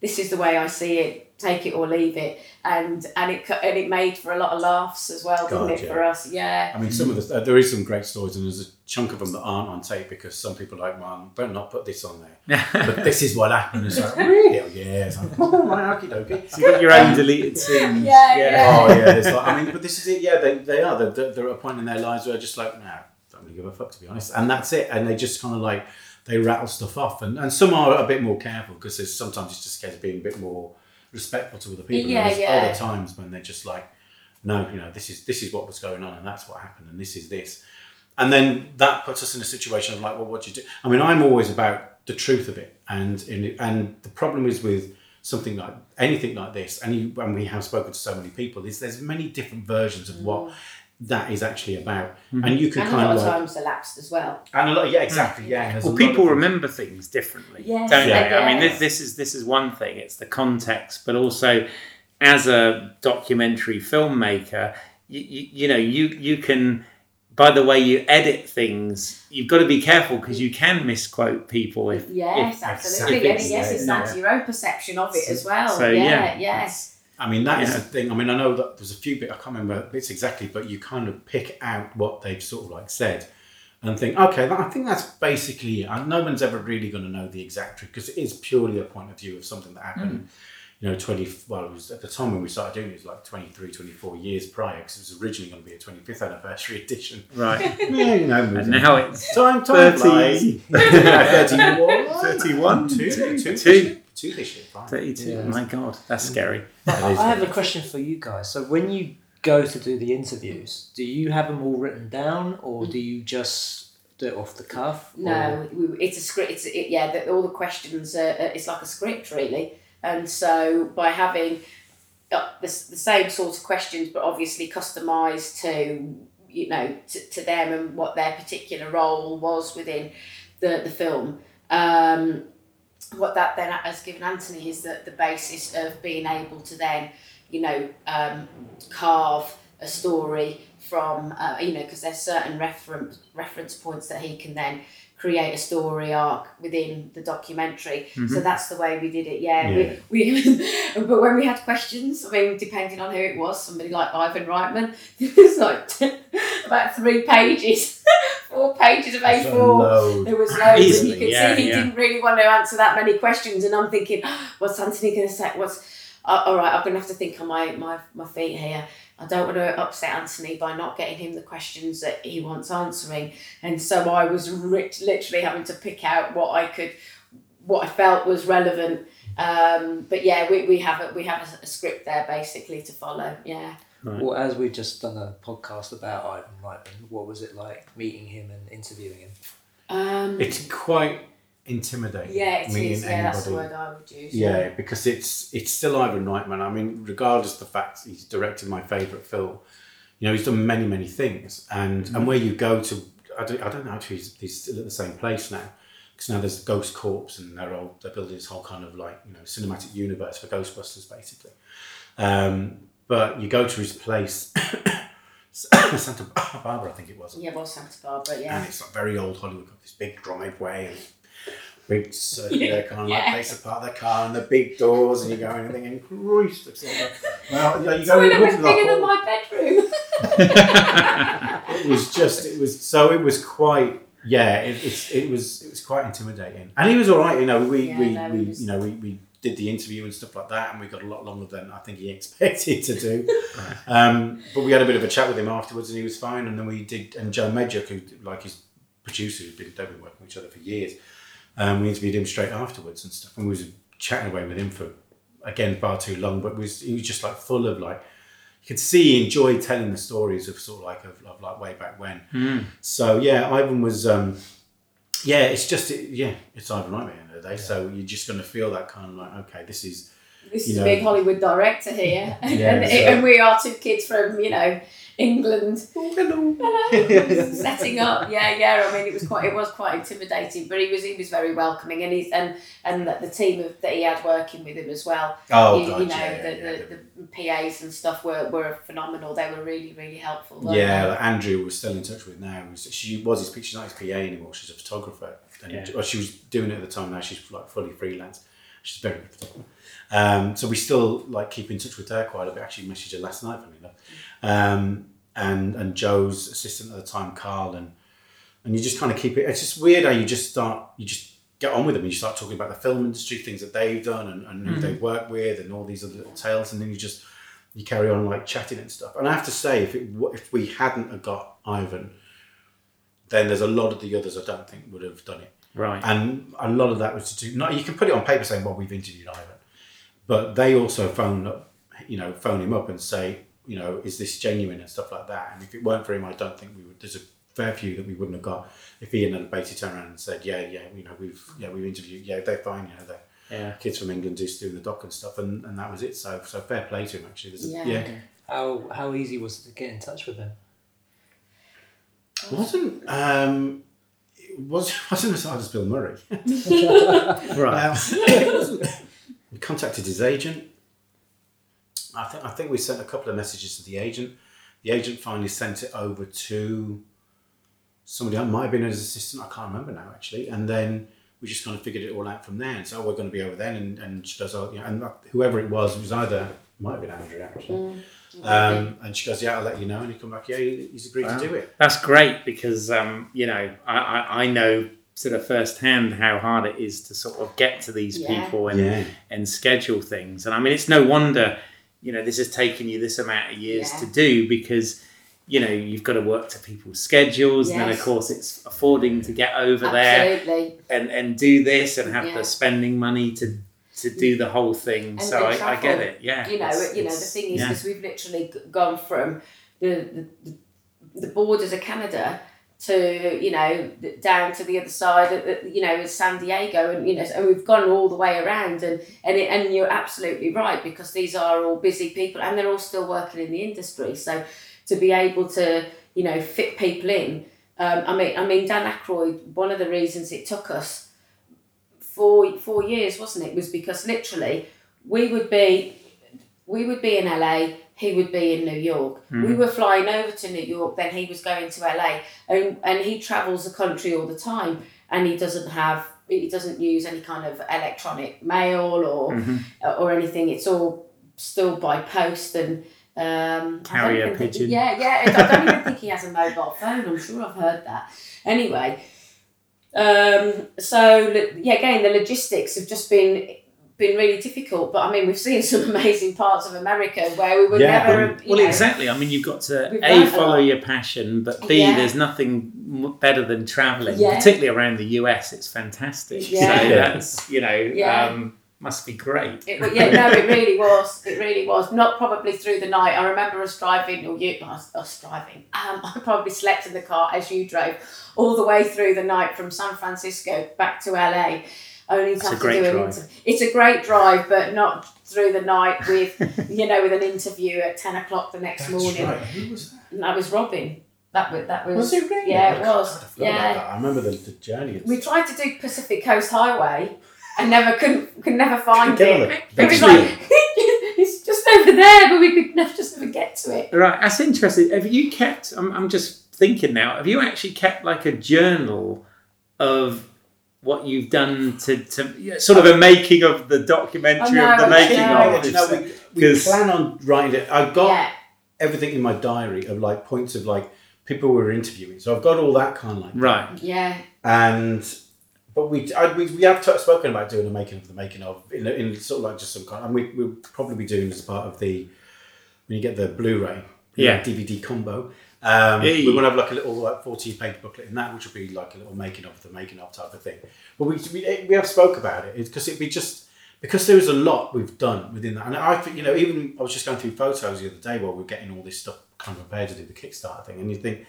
this is the way I see it, take it or leave it, and and it and it made for a lot of laughs as well, didn't God, it yeah. for us? Yeah, I mean, some of the uh, there is some great stories, and there's a chunk of them that aren't on tape because some people are like, "Man, better not put this on there." but this is what happened. It's like, really? Oh, yeah. It's like, oh, my okie dokie. so you got your own deleted scenes Yeah, yeah. Oh yeah, it's like, I mean, but this is it. Yeah, they, they are. They're, they're, they're at a point in their lives where they're just like, nah, don't really give a fuck to be honest, and that's it. And they just kind of like they rattle stuff off, and, and some are a bit more careful because there's sometimes it's just a case of being a bit more respectful to other people. Yeah, there's yeah. other times when they're just like, no, you know, this is this is what was going on, and that's what happened, and this is this, and then that puts us in a situation of like, well, what do you do? I mean, I'm always about the truth of it, and in and the problem is with something like anything like this, and you, and we have spoken to so many people, is there's many different versions of what mm. That is actually about, mm-hmm. and you can and a kind lot of of like, times elapsed as well. and a lot, yeah, exactly, mm. yeah. there's a well lot of people things. remember things differently Yes, don't Yeah. they i mean this, this is this is one thing it's the context but also as a documentary filmmaker you, you, you know you you can by the way you edit things you've got to be careful because you can misquote people if Yes, if- absolutely. if And it's- yes, it's yeah, down to your own perception of it as well. So, yeah, yeah. yes. I mean, that is Yeah. the thing. I mean, I know that there's a few bit I can't remember bits exactly, but you kind of pick out what they've sort of like said and think, okay, that, I think that's basically it. No one's ever really going to know the exact truth because it is purely a point of view of something that happened. Mm. You know, 20, well, it was at the time when we started doing it, it was like 23, 24 years prior because it was originally going to be a 25th anniversary edition. right Yeah, you know, and now it's time, time 30. flies. 31. 31 Two, two, Two. Two, two this year. fine. 32 Yeah. my god that's scary That is I have a question for you guys. So when you go to do the interviews, do you have them all written down, or do you just do it off the cuff? No, we, it's a script. It's it, yeah. The, all the questions. Are, uh, it's like a script really, and so by having uh, the, the same sort of questions, but obviously customised to you know to, to them and what their particular role was within the the film. Um, what that then has given Anthony is that the basis of being able to then, you know, um, carve a story from, uh, you know, because there's certain reference reference points that he can then create a story arc within the documentary. So that's the way we did it. Yeah, Yeah. we, we but when we had questions, I mean, depending on who it was, somebody like Ivan Reitman, it was like about three pages, four pages of That's a A4. load. There was loads, and Easily, you could yeah, see he yeah. didn't really want to answer that many questions. And I'm thinking, what's Anthony going to say? What's uh, all right? I'm going to have to think on my, my my feet here. I don't want to upset Anthony by not getting him the questions that he wants answering. And so I was rich, literally having to pick out what I could, what I felt was relevant. Um, but yeah, we, we have a, we have a, a script there basically to follow. Yeah. Well, as we've just done a podcast about Ivan Reitman, what was it like meeting him and interviewing him? Um, It's quite intimidating. yeah, it meeting is. Yeah, that's the word I would use. Yeah, because it's it's still Ivan Reitman. I mean, regardless of the fact he's directed my favourite film, you know, he's done many many things, and and where you go to, I don't, I don't know if he's, he's still at the same place now, because now there's Ghost Corps, and they're all they're building this whole kind of like you know cinematic universe for Ghostbusters basically. Um, but you go to his place, Santa Barbara, I think it was, Yeah, well, Santa Barbara. Yeah. And it's like very old Hollywood, got this big driveway and big circular kind of like place to park the car and the big doors, and you go in and thinking, Christ, it's all that. Well, you, go Toilet and was bigger than my bedroom. It was just, it was so, it was quite. Yeah, it, it's it was it was quite intimidating, and he was all right. You know, we Yeah, we, no, we was- you know we, we did the interview and stuff like that, and we got a lot longer than I think he expected to do. um, but we had a bit of a chat with him afterwards, and he was fine. And then we did, and Joe Medjuck, who like his producer, who's been they've been working with each other for years, um, we interviewed him straight afterwards and stuff, and we was chatting away with him for again far too long. But was he was just like full of like you could see he enjoyed telling the stories of sort of like of, of like way back when. So yeah, Ivan was. Um, yeah, it's just it, yeah, it's Ivan Reitman at the end of the day. So you're just going to feel that kind of like okay, this is This is know. a big Hollywood director here, Yeah, and, so- and we are two kids from you know England. hello. Hello, setting up. Yeah, yeah. I mean, it was quite it was quite intimidating, but he was he was very welcoming, and he's and and the, the team of, that he had working with him as well. Oh you, god, you know, yeah, the, yeah, the, the PAs and stuff were, were phenomenal. They were really really helpful. yeah. like Andrew was still in touch with now. She was his she's not his PA anymore. She's a photographer, and Yeah. well, she was doing it at the time. Now she's like fully freelance. She's very good. Um, so we still like keep in touch with her quite a bit. Actually, messaged her last night, funny enough. Um, and and Joe's assistant at the time, Carl, and and you just kind of keep it. It's just weird how you just start. You just get on with them. and You start talking about the film industry, things that they've done, and, and who they've worked with, and all these other little tales, and then you just you carry on like chatting and stuff. And I have to say, if it if we hadn't got Ivan, then there's a lot of the others I don't think would have done it. Right. And a lot of that was to do. Not you can put it on paper saying, "Well, we've interviewed Ivan," but they also phone up, you know, phone him up and say, you know, is this genuine and stuff like that. And if it weren't for him, I don't think we would. There's a fair few that we wouldn't have got if he hadn't basically turned around and said, "Yeah, yeah, you know, we've yeah we've interviewed, yeah, they're fine, you know, they're Yeah. kids from England just doing the doc and stuff," and, and that was it. So so fair play to him actually. There's a, Yeah. yeah. How how easy was it to get in touch with him? Wasn't um, it was wasn't as hard as Bill Murray. Right. Um, we contacted his agent. I think I think we sent a couple of messages to the agent. The agent finally sent it over to somebody that might have been his assistant. I can't remember now actually. And then we just kind of figured it all out from there. And so oh, we're going to be over then. And, and she goes, oh, yeah. And whoever it was, it was either might have been Andrew actually. Um, and she goes, yeah, I'll let you know. And he come back, yeah, he- he's agreed Wow. to do it. That's great because um, you know I, I, I know sort of firsthand how hard it is to sort of get to these Yeah. people and Yeah. and schedule things. And I mean, it's no wonder you know this has taken you this amount of years Yeah. to do because you know you've got to work to people's schedules, and then of course it's affording to get over there and and do this and have Yeah. the spending money to to do the whole thing. And- so I, I get it. Yeah, you know, It's- you know, the thing is, yeah. because we've literally gone from the, the the borders of Canada to you know down to the other side of you know San Diego and you know and we've gone all the way around and and it, and you're absolutely right because these are all busy people and they're all still working in the industry so to be able to you know, fit people in. Um, I mean, I mean, Dan Aykroyd. One of the reasons it took us four four years, wasn't it? Was because literally we would be we would be in LA, he would be in New York. We mm-hmm. were flying over to New York, then he was going to LA, and and he travels the country all the time, and he doesn't have he doesn't use any kind of electronic mail or mm-hmm. uh, or anything. It's all still by post and. Um, Carrier pigeon. yeah, yeah. I don't even think he has a mobile phone. I'm sure I've heard that. Anyway, um, so yeah, again, the logistics have just been been really difficult. But I mean, we've seen some amazing parts of America where we would Yeah. never. Well, well, know- exactly. I mean, you've got to a follow your passion, but b Yeah. there's nothing better than traveling, Yeah. particularly around the US. It's fantastic. Yeah. So that's you know um, must be great. It, yeah, no, it really was. It really was. Not probably through the night. I remember us driving, or you, us, us driving. Um, I probably slept in the car as you drove all the way through the night from San Francisco back to LA. Only to It's a have great to do an drive. inter- It's a great drive, but not through the night with you know with an interview at ten o'clock the next That's morning. right. Who was that? And that was Robin. That was that was. Was it really? Yeah, it was. I Yeah. I remember the, the journey. We tried to do Pacific Coast Highway and never could could never find Get it. the- It was like it's just over there, but we could never just never get to it. Right, that's interesting. Have you kept? I'm, I'm just thinking now. Have you actually kept like a journal of what you've done to, to sort of a making of the documentary Oh, no, of the I making know. of? You know, we, we 'Cause- plan on writing it. I've got Yeah, everything in my diary of like points of like people we were interviewing. So I've got all that kind of like Right. yeah, and but we I, we, we have t- spoken about doing a making of the making of in, in sort of like just some kind and we, we'll probably be doing as part of the when you get the Blu-ray Yeah. DVD combo um, Hey. we want to have like a little like 14 page booklet in that which will be like a little making of the making of type of thing but we, we, we have spoke about it because it'd be just because there is a lot we've done within that and I think you know even I was just going through photos the other day while we are getting all this stuff kind of prepared to do the Kickstarter thing and you think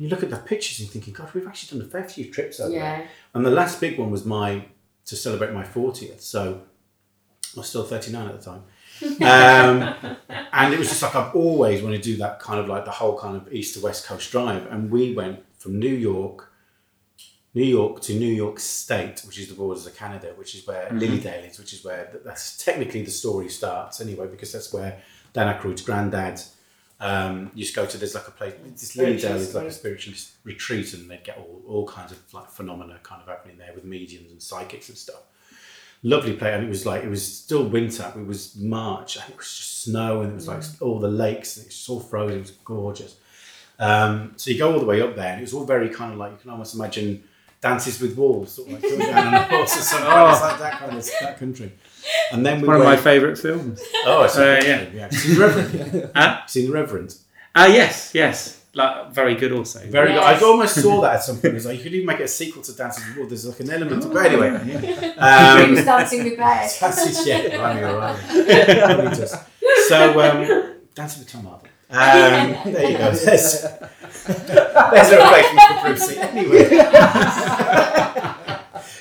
you look at the pictures and you're thinking, God, we've actually done a fair few trips over there. yeah, And the last big one was my to celebrate my 40th. So I was still 39 at the time. Um, and it was just like I've always wanted to do that kind of like the whole kind of east to west coast drive. And we went from New York, New York to New York State, which is the borders of Canada, which is where Lily Dale is, which is where that's technically the story starts anyway, because that's where Dan Aykroyd's granddad um, used to go to. There's like a place. This Lily Dale is like a spiritualist retreat, and they'd get all, all kinds of like phenomena kind of happening there with mediums and psychics and stuff. Lovely place, and it was like it was still winter. It was March, and it was just snow, and it was like all the lakes, and it was all frozen. It was gorgeous. Um, so you go all the way up there, and it was all very kind of like you can almost imagine dances with wolves, sort of like going down on a horse or something. It's like that kind of that country. And then we One of my favourite films. oh, it's Uh, yeah, yeah. Seen the Revenant. Huh? Seen Revenant. Ah, yes, yes. Like very good also. Very Yes. good. I almost saw that at some point. It's like you could even make it a sequel to Dances with the Wolves. There's like an element. Of, but anyway, he was um, dancing with bears. Dances, yeah, Blimey, all right. Just- So, um, Dancing with Tom Hardy. Um, there you go. There's, there's a replacement for Brucey. Anyway.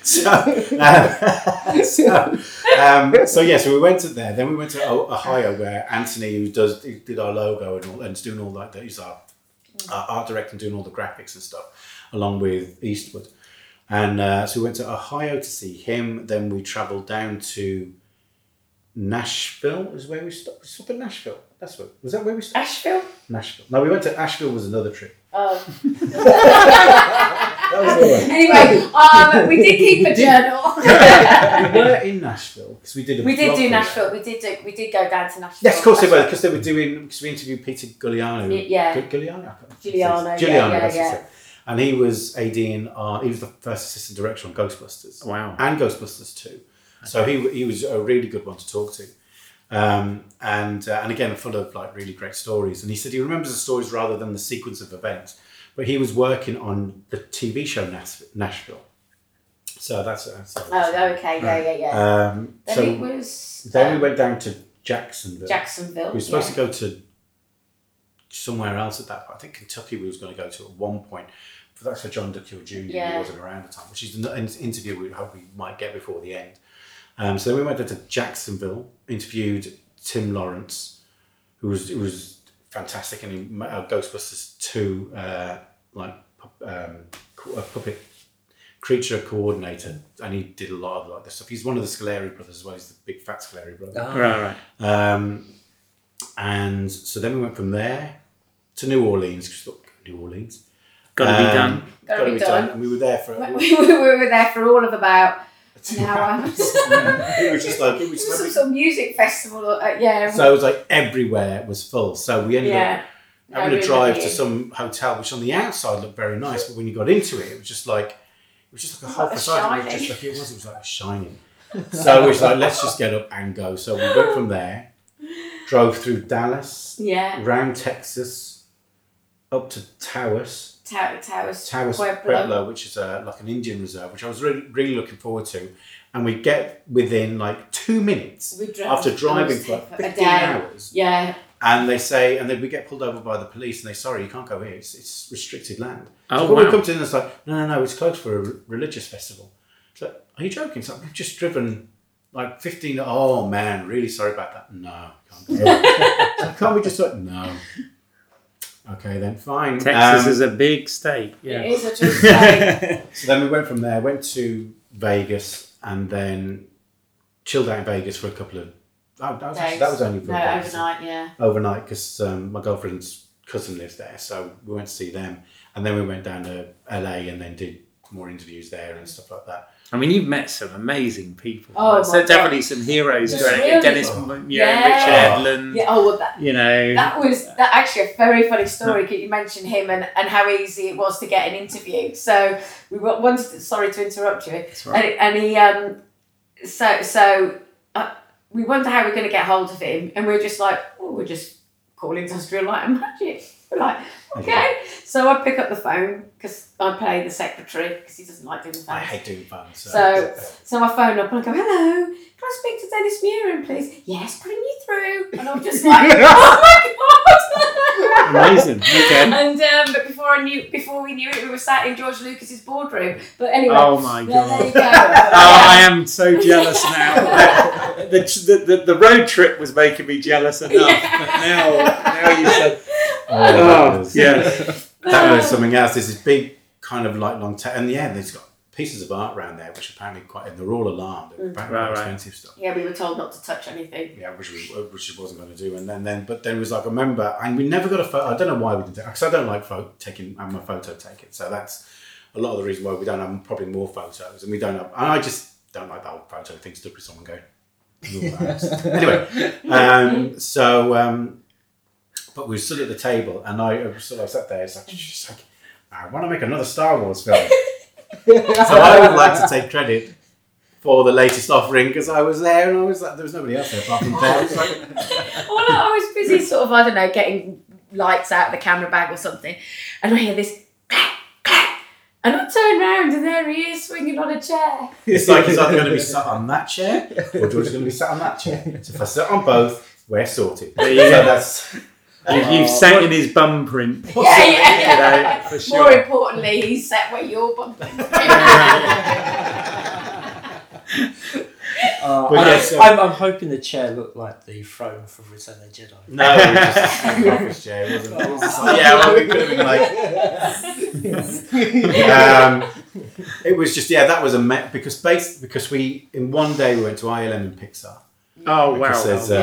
so, um, so, um, so yeah, so we went to there. Then we went to Ohio, where Anthony, who does who did our logo and all, and is doing all that, he's our, our art director and doing all the graphics and stuff, along with Eastwood. And uh, so we went to Ohio to see him. Then we travelled down to Nashville. Is where we stopped. We stopped at Nashville. That's what was that where we stopped? Asheville. Nashville. No, we went to Asheville. Was another trip. Oh. That was the one. anyway, um, we did keep a journal. we were in Nashville because we did. A we did do from there. Nashville. We did do. We did go down to Nashville. Yes, of course they were because they were doing because we interviewed Peter Giuliano. Y- yeah. Gu- Giuliano. Giuliano, yeah, Giuliano. yeah, yeah. And he was ADing. Uh, he was the first assistant director on Ghostbusters. Wow. and Ghostbusters 2. So he, he was a really good one to talk to. Um, and uh, and again, full of like really great stories. And he said he remembers the stories rather than the sequence of events. But he was working on the TV show Nash- Nashville. So that's, that's Oh, okay, yeah, yeah, yeah. Um, then so it was. then we um, went down to Jacksonville. Jacksonville. we were supposed yeah. to go to somewhere else at that point. I think Kentucky we was going to go to at one point. But that's for John DeCuir Jr. Yeah. who wasn't around at the time, which is an an interview we hope we might get before the end. Um, so then we went down to Jacksonville, interviewed Tim Lawrence, who was who was fantastic, and he ma- uh, Ghostbusters two, uh, like um, a puppet creature coordinator, and he did a lot of like this stuff. He's one of the Scoleri brothers as well. He's the big fat Scoleri brother. Ah. Right, right. Um, and so then we went from there to New Orleans. 'cause we thought, New Orleans. Got to be Um, done. Gotta be done. And we were there for. we, we were there for all of about hour. it was just like it was. some sort of music festival. Uh, yeah. So it was like everywhere was full. So we ended up yeah. I having to really drive to some hotel, which on the outside looked very nice, but when you got into it, it was just like it was just like a whole a facade. It was just like it was. It was like a shining. so it was like let's just get up and go. So we went from there, drove through Dallas, Yeah. round Texas, up to Taos. Tower, towers. Taos Pueblo. Pueblo, which is a, like an Indian reserve, which I was really really looking forward to. And we get within like two minutes drove after driving for a 15 hours. Yeah. And they say, and then we get pulled over by the police, and they sorry, you can't go here. It's, it's restricted land. Oh, so when we come to them, it's like, no, no, no, it's closed for a re- religious festival. It's like, are you joking? It's like, we've just driven like fifteen. Oh man, really sorry about that. No, can't go. It's like, can't we just like no? Okay, then fine. Texas Um, is a big state. Yeah. is a true state. So then we went from there, went to Vegas, and then chilled out in Vegas for a couple of. Oh, that, was actually, that was only for no, a day. overnight, yeah. overnight because um, my girlfriend's cousin lives there, so we went to see them, and then we went down to LA and then did more interviews there and stuff like that. I mean, you've met some amazing people. Oh, my so God. definitely some heroes. Just right? really- Dennis. Muren, Yeah. Richard Edlund. Yeah, oh, well, that, You know. that was that actually a very funny story because you mentioned him and, and how easy it was to get an interview. So we wanted to, sorry to interrupt you. That's right. And, and he um so so uh, we wonder how we're going to get hold of him and we're just like oh we're just call industrial light and magic like okay so I pick up the phone because I play the secretary because he doesn't like doing the phone I hate doing phones. So, So- so I phone up and I go hello can I speak to Dennis Muren please yes putting you through and I'm just like oh my god Amazing. Okay. and um, but before I knew before we knew it we were sat in George Lucas's boardroom but anyway Oh my god. you go Oh, I am so jealous now. the, the, the, the road trip was making me jealous enough, but now, now you said, Oh, that oh, was, yeah. that was something else. There's this big kind of like long ta- and yeah, there's got pieces of art around there which apparently quite and they're all alarmed. They're apparently Right, quite right. expensive stuff. Yeah, we were told not to touch anything. Yeah, which we which we wasn't going to do, and then then but then it was like I remember, and we never got a photo. I don't know why we didn't because I don't like photo taking. I'm a photo taker, so that's a lot of the reason why we don't have probably more photos, and we don't have. And I just don't like the whole photo thing. Stood with someone going. Anyway, um, so um, but we stood at the table, and I sort of sat there. It's like just like I want to make another Star Wars film, so I would like to take credit for the latest offering because I was there and I was like, there was nobody else there apart from Dave. I was like, Well, I was busy, sort of, I don't know, getting lights out of the camera bag or something, and I hear this clack, clack, and I turn round and there he is swinging on a chair. it's like he's either going to be sat on that chair or George is going to be sat on that chair. So if I sit on both, we're sorted. There you go. that's You've, you've sat in his bum print. Yeah, yeah, yeah. You know, for More importantly, he's sat where you're bumping. Uh, I, yeah, so- I'm, I'm hoping the chair looked like the throne from Return of the Jedi. no, it was just a office chair. It wasn't. It was just like, yeah, well, we could have been like. Um, it was just yeah, that was a me- because base because we in one day we went to ILM and Pixar. Oh, wow. Because there's, uh,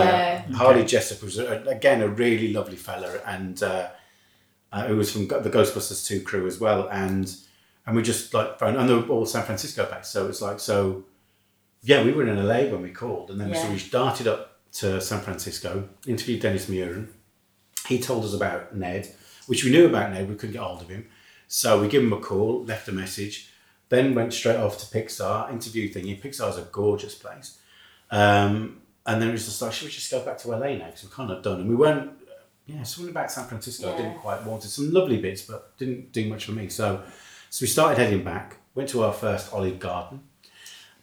Yeah. Harley Jessup was a, again a really lovely fella, and uh, uh, who was from the Ghostbusters two crew as well, and and we just like phoned, and they were all San Francisco based, so it's like so. Yeah, we were in LA when we called, and then so Yeah. we started up to San Francisco, interviewed Dennis Muren. He told us about Ned, which we knew about Ned, we couldn't get hold of him, so we gave him a call, left a message, then went straight off to Pixar, interview thingy. Pixar's a gorgeous place. Um, and then it was just like, should we just go back to LA now? Because we're kind of done. And we went, yeah, something about San Francisco. I didn't quite want it. Some lovely bits, but didn't do much for me. So, so we started heading back. Went to our first Olive Garden.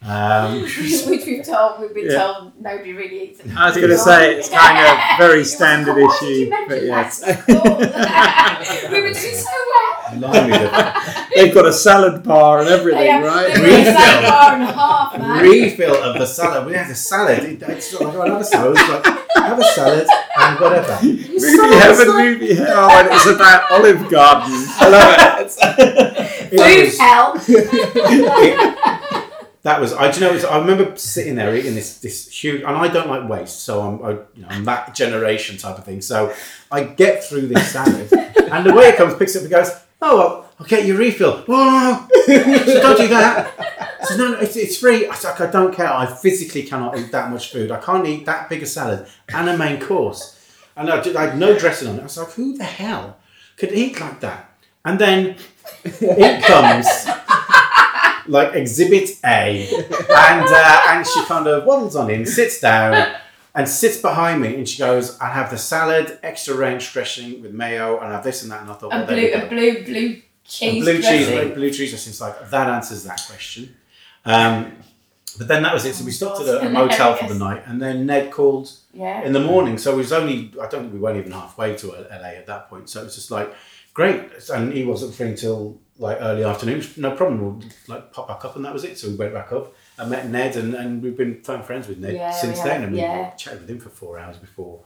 Um, Which we've told, we've been Yeah. told nobody really eats. it. I was going to say it's kind of very standard like, "Why did you issue, but yes. stuff?" we were doing so well. They've got a salad bar and everything, have- right? they've got a salad bar and a half, man. refill of the salad. We had a salad. It- It's like, I'll have a salad. Like, have a salad and whatever. Movie heaven, like- movie hell, and it's about Olive Garden. I love it. It Food was- hell. it- that was I. Do you know? was- I remember sitting there eating this this huge, and I don't like waste, so I'm I, you know I'm that generation type of thing. So I get through this salad, and the way it comes, picks it up, and goes, "Oh, well, I'll get your refill." Oh, no, so don't do that. No, no, it's, it's free. I said, "Like, I don't care. I physically cannot eat that much food. I can't eat that big a salad and a main course. And I, did, I had no dressing on it. I was like, who the hell could eat like that? And then it comes like Exhibit A, and uh, and she kind of waddles on in, sits down, and sits behind me, and she goes, "I have the salad, extra ranch dressing with mayo, and I have this and that." And I thought, well, And blue, and blue, blue cheese blue cheese, dressing. blue, blue cheese dressing. It's like that answers that question. Um, but then that was it. So we stopped at a, a motel for the night, and then Ned called Yeah. in the morning. So it was only I don't think we weren't even halfway to LA at that point. So it was just like great, and he wasn't free until like early afternoon. No problem. We'll like pop back up, and that was it. So we went back up. I met Ned, and, and we've been phone friends with Ned Yeah, since we then. And yeah. we chatted with him for four hours before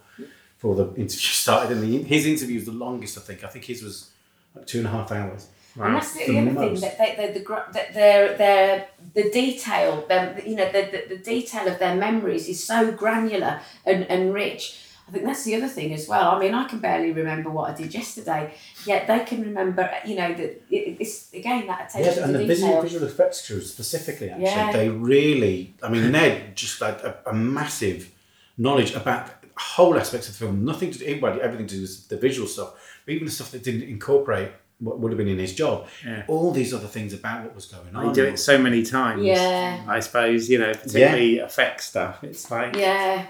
before the interview started. And the, his interview was the longest, I think. I think his was like two and a half hours. And that's the, The the other most. thing that they, the, that their their the detail, them you know the, the, the detail of their memories is so granular and, and rich. I think that's the other thing as well. I mean, I can barely remember what I did yesterday, yet they can remember. You know that it, it's again that attention to detail. Yes, and to the visual, visual effects crew specifically, actually, Yeah. they really, I mean, Ned just had a, a massive knowledge about whole aspects of the film. Nothing to do, well, everything to do with the visual stuff, but even the stuff that didn't incorporate what would have been in his job. Yeah. All these other things about what was going on. They do it so many times. Yeah. I suppose, you know, particularly effect stuff. It's like, Yeah,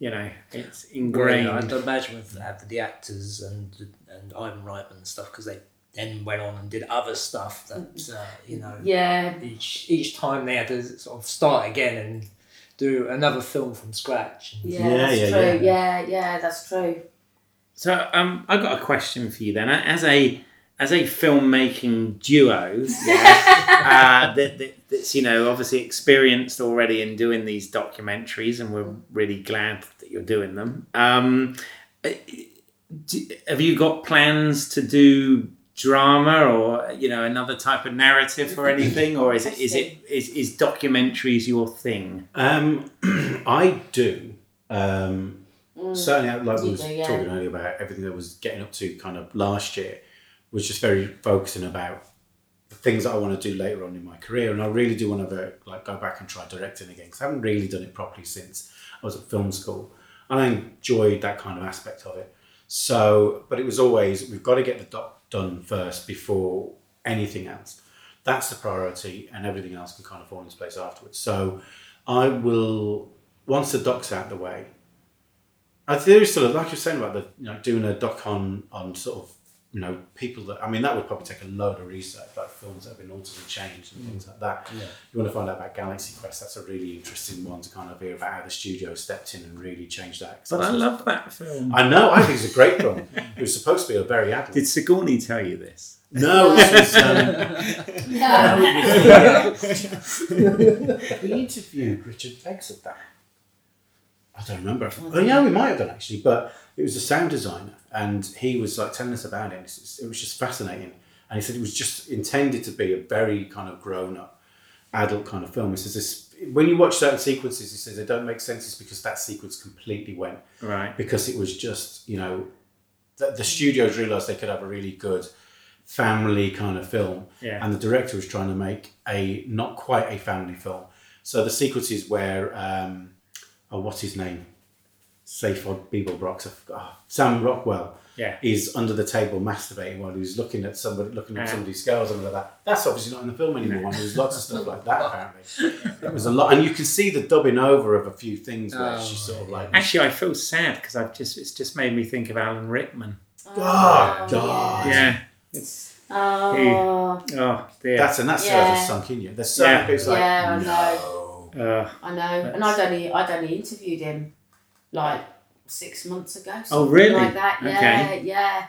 you know, it's Great. ingrained. I'd imagine with the actors and and Ivan Reitman and stuff because they then went on and did other stuff that uh, you know yeah, each each time they had to sort of start again and do another film from scratch. And yeah, Yeah, that's yeah, true. yeah. Yeah. yeah, that's true. So um, I've got a question for you then. As a as a filmmaking duo, yeah, uh, that, that, that's you know obviously experienced already in doing these documentaries, and we're really glad that you're doing them. Um, uh, do, have you got plans to do drama or you know another type of narrative or anything, or is it is it is, is documentaries your thing? Um, I do. Um, Certainly, like we were yeah. talking earlier about everything that was getting up to kind of last year, was just very focusing about the things that I want to do later on in my career, and I really do want to like go back and try directing again because I haven't really done it properly since I was at film school, and I enjoyed that kind of aspect of it. So, but it was always we've got to get the doc done first before anything else. That's the priority, and everything else can kind of fall into place afterwards. So, I will once the doc's out the way. I there is sort of like you're saying about the you know doing a doc on on sort of you know people that I mean that would probably take a load of research like films that have been altered and changed and things like that. Yeah. You want to find out about Galaxy Quest? That's a really interesting one to kind of hear about how the studio stepped in and really changed that. But I love that film. I know. I think it's a great film. it was supposed to be a very adult. Did Sigourney tell you this? no, this was. Um, Yeah. we interviewed Richard Beggs at that. I don't remember. Oh yeah, we might have done actually, but it was a sound designer, and he was like telling us about it. It was just fascinating, and he said it was just intended to be a very kind of grown-up, adult kind of film. He says this when you watch certain sequences, he says they don't make sense. It's because that sequence completely went Right. because it was just you know the, the studios realized they could have a really good family kind of film Yeah. and the director was trying to make a not quite a family film so the sequences where um oh what's his name Zaphod Beeblebrox oh, Sam Rockwell Yeah. is under the table masturbating while he's looking at somebody looking at Yeah. somebody's scales and all of that that's obviously not in the film anymore and there's lots of stuff like that apparently it was a lot and you can see the dubbing over of a few things where Oh, she's sort of like Actually, I feel sad because I've just it's just made me think of Alan Rickman. Oh, God. Yeah. It's Oh, oh dear. That's and that's Yeah. just sunk in you. There's so Yeah. many like Yeah, I no. uh, I know. And I'd only I'd only interviewed him like six months ago. Oh, something really? Like that. Yeah, Okay. yeah.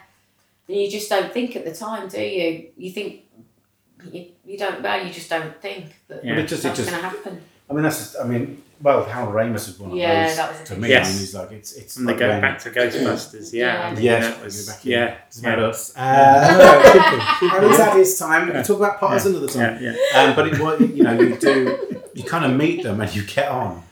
and you just don't think at the time, do you? You think you, you don't. Well, you just don't think that Yeah. But just, that's going to happen. I mean, that's just, I mean, well, Hal Ramis is one of Yeah, those that was to me. Yes. I mean, he's like, it's, it's And they like go when- back to Ghostbusters. Yeah. I Yeah. mean, Yes, that was, back in- yeah. It's about yeah. us. Uh, and it's at his time. We can talk about Potters another time. Yeah, yeah. Um, but it was, you know, you do, you kind of meet them and you get on.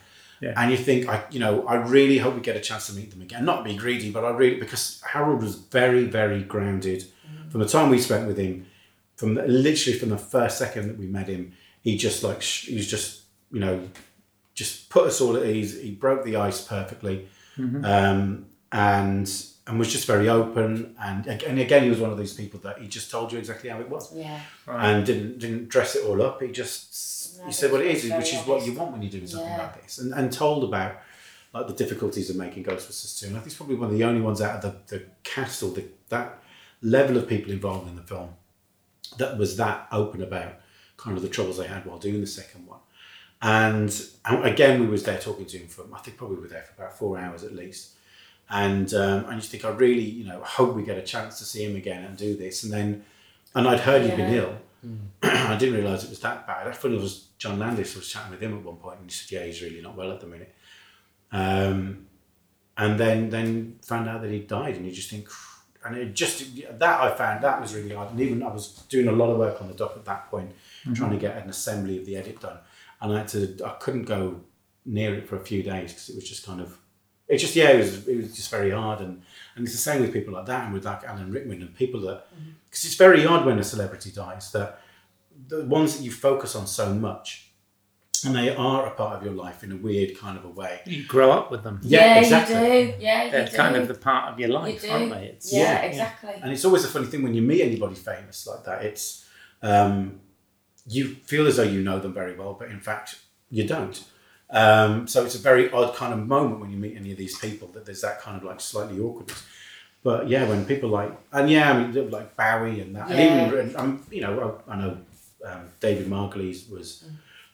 Yeah. And you think, I, you know, I really hope we get a chance to meet them again. Not be greedy, but I really, because Harold was very, very grounded from the time we spent with him, from the, literally from the first second that we met him, he just like, sh- he was just, you know, just put us all at ease. He broke the ice perfectly. Um, and, and was just very open. And, and again, he was one of those people that he just told you exactly how it was Yeah. right. and didn't didn't dress it all up. He just No, he said what it he is, was which very is what you want when you're doing something Yeah. like this, and and told about like the difficulties of making Ghostbusters two. And I think it's probably one of the only ones out of the the cast or the that level of people involved in the film that was that open about kind of the troubles they had while doing the second one. And, and again, we was there talking to him for I think probably we were there for about four hours at least. And um, and you think I really you know hope we get a chance to see him again and do this. And then and I'd heard he'd been Yeah. ill. I didn't realise it was that bad. I thought it was John Landis was chatting with him at one point and he said, Yeah, he's really not well at the minute. Um, and then then found out that he died and you just think and it just that I found that was really hard. And even I was doing a lot of work on the doc at that point, trying to get an assembly of the edit done. And I had to I couldn't go near it for a few days because it was just kind of it just yeah it was it was just very hard and and it's the same with people like that and with like Alan Rickman and people that because it's very odd when a celebrity dies that the ones that you focus on so much and they are a part of your life in a weird kind of a way. You grow up with them. Yeah, exactly. you do. Yeah, you They're do. kind of the part of your life, do. aren't they? It's, yeah, Yeah. exactly. And it's always a funny thing when you meet anybody famous like that. It's um, you feel as though you know them very well, but in fact you don't. Um, so it's a very odd kind of moment when you meet any of these people that there's that kind of like slightly awkwardness. But yeah, when people like and yeah, I mean like Bowie and that, Yeah. and even um, you know I, I know um, David Margulies was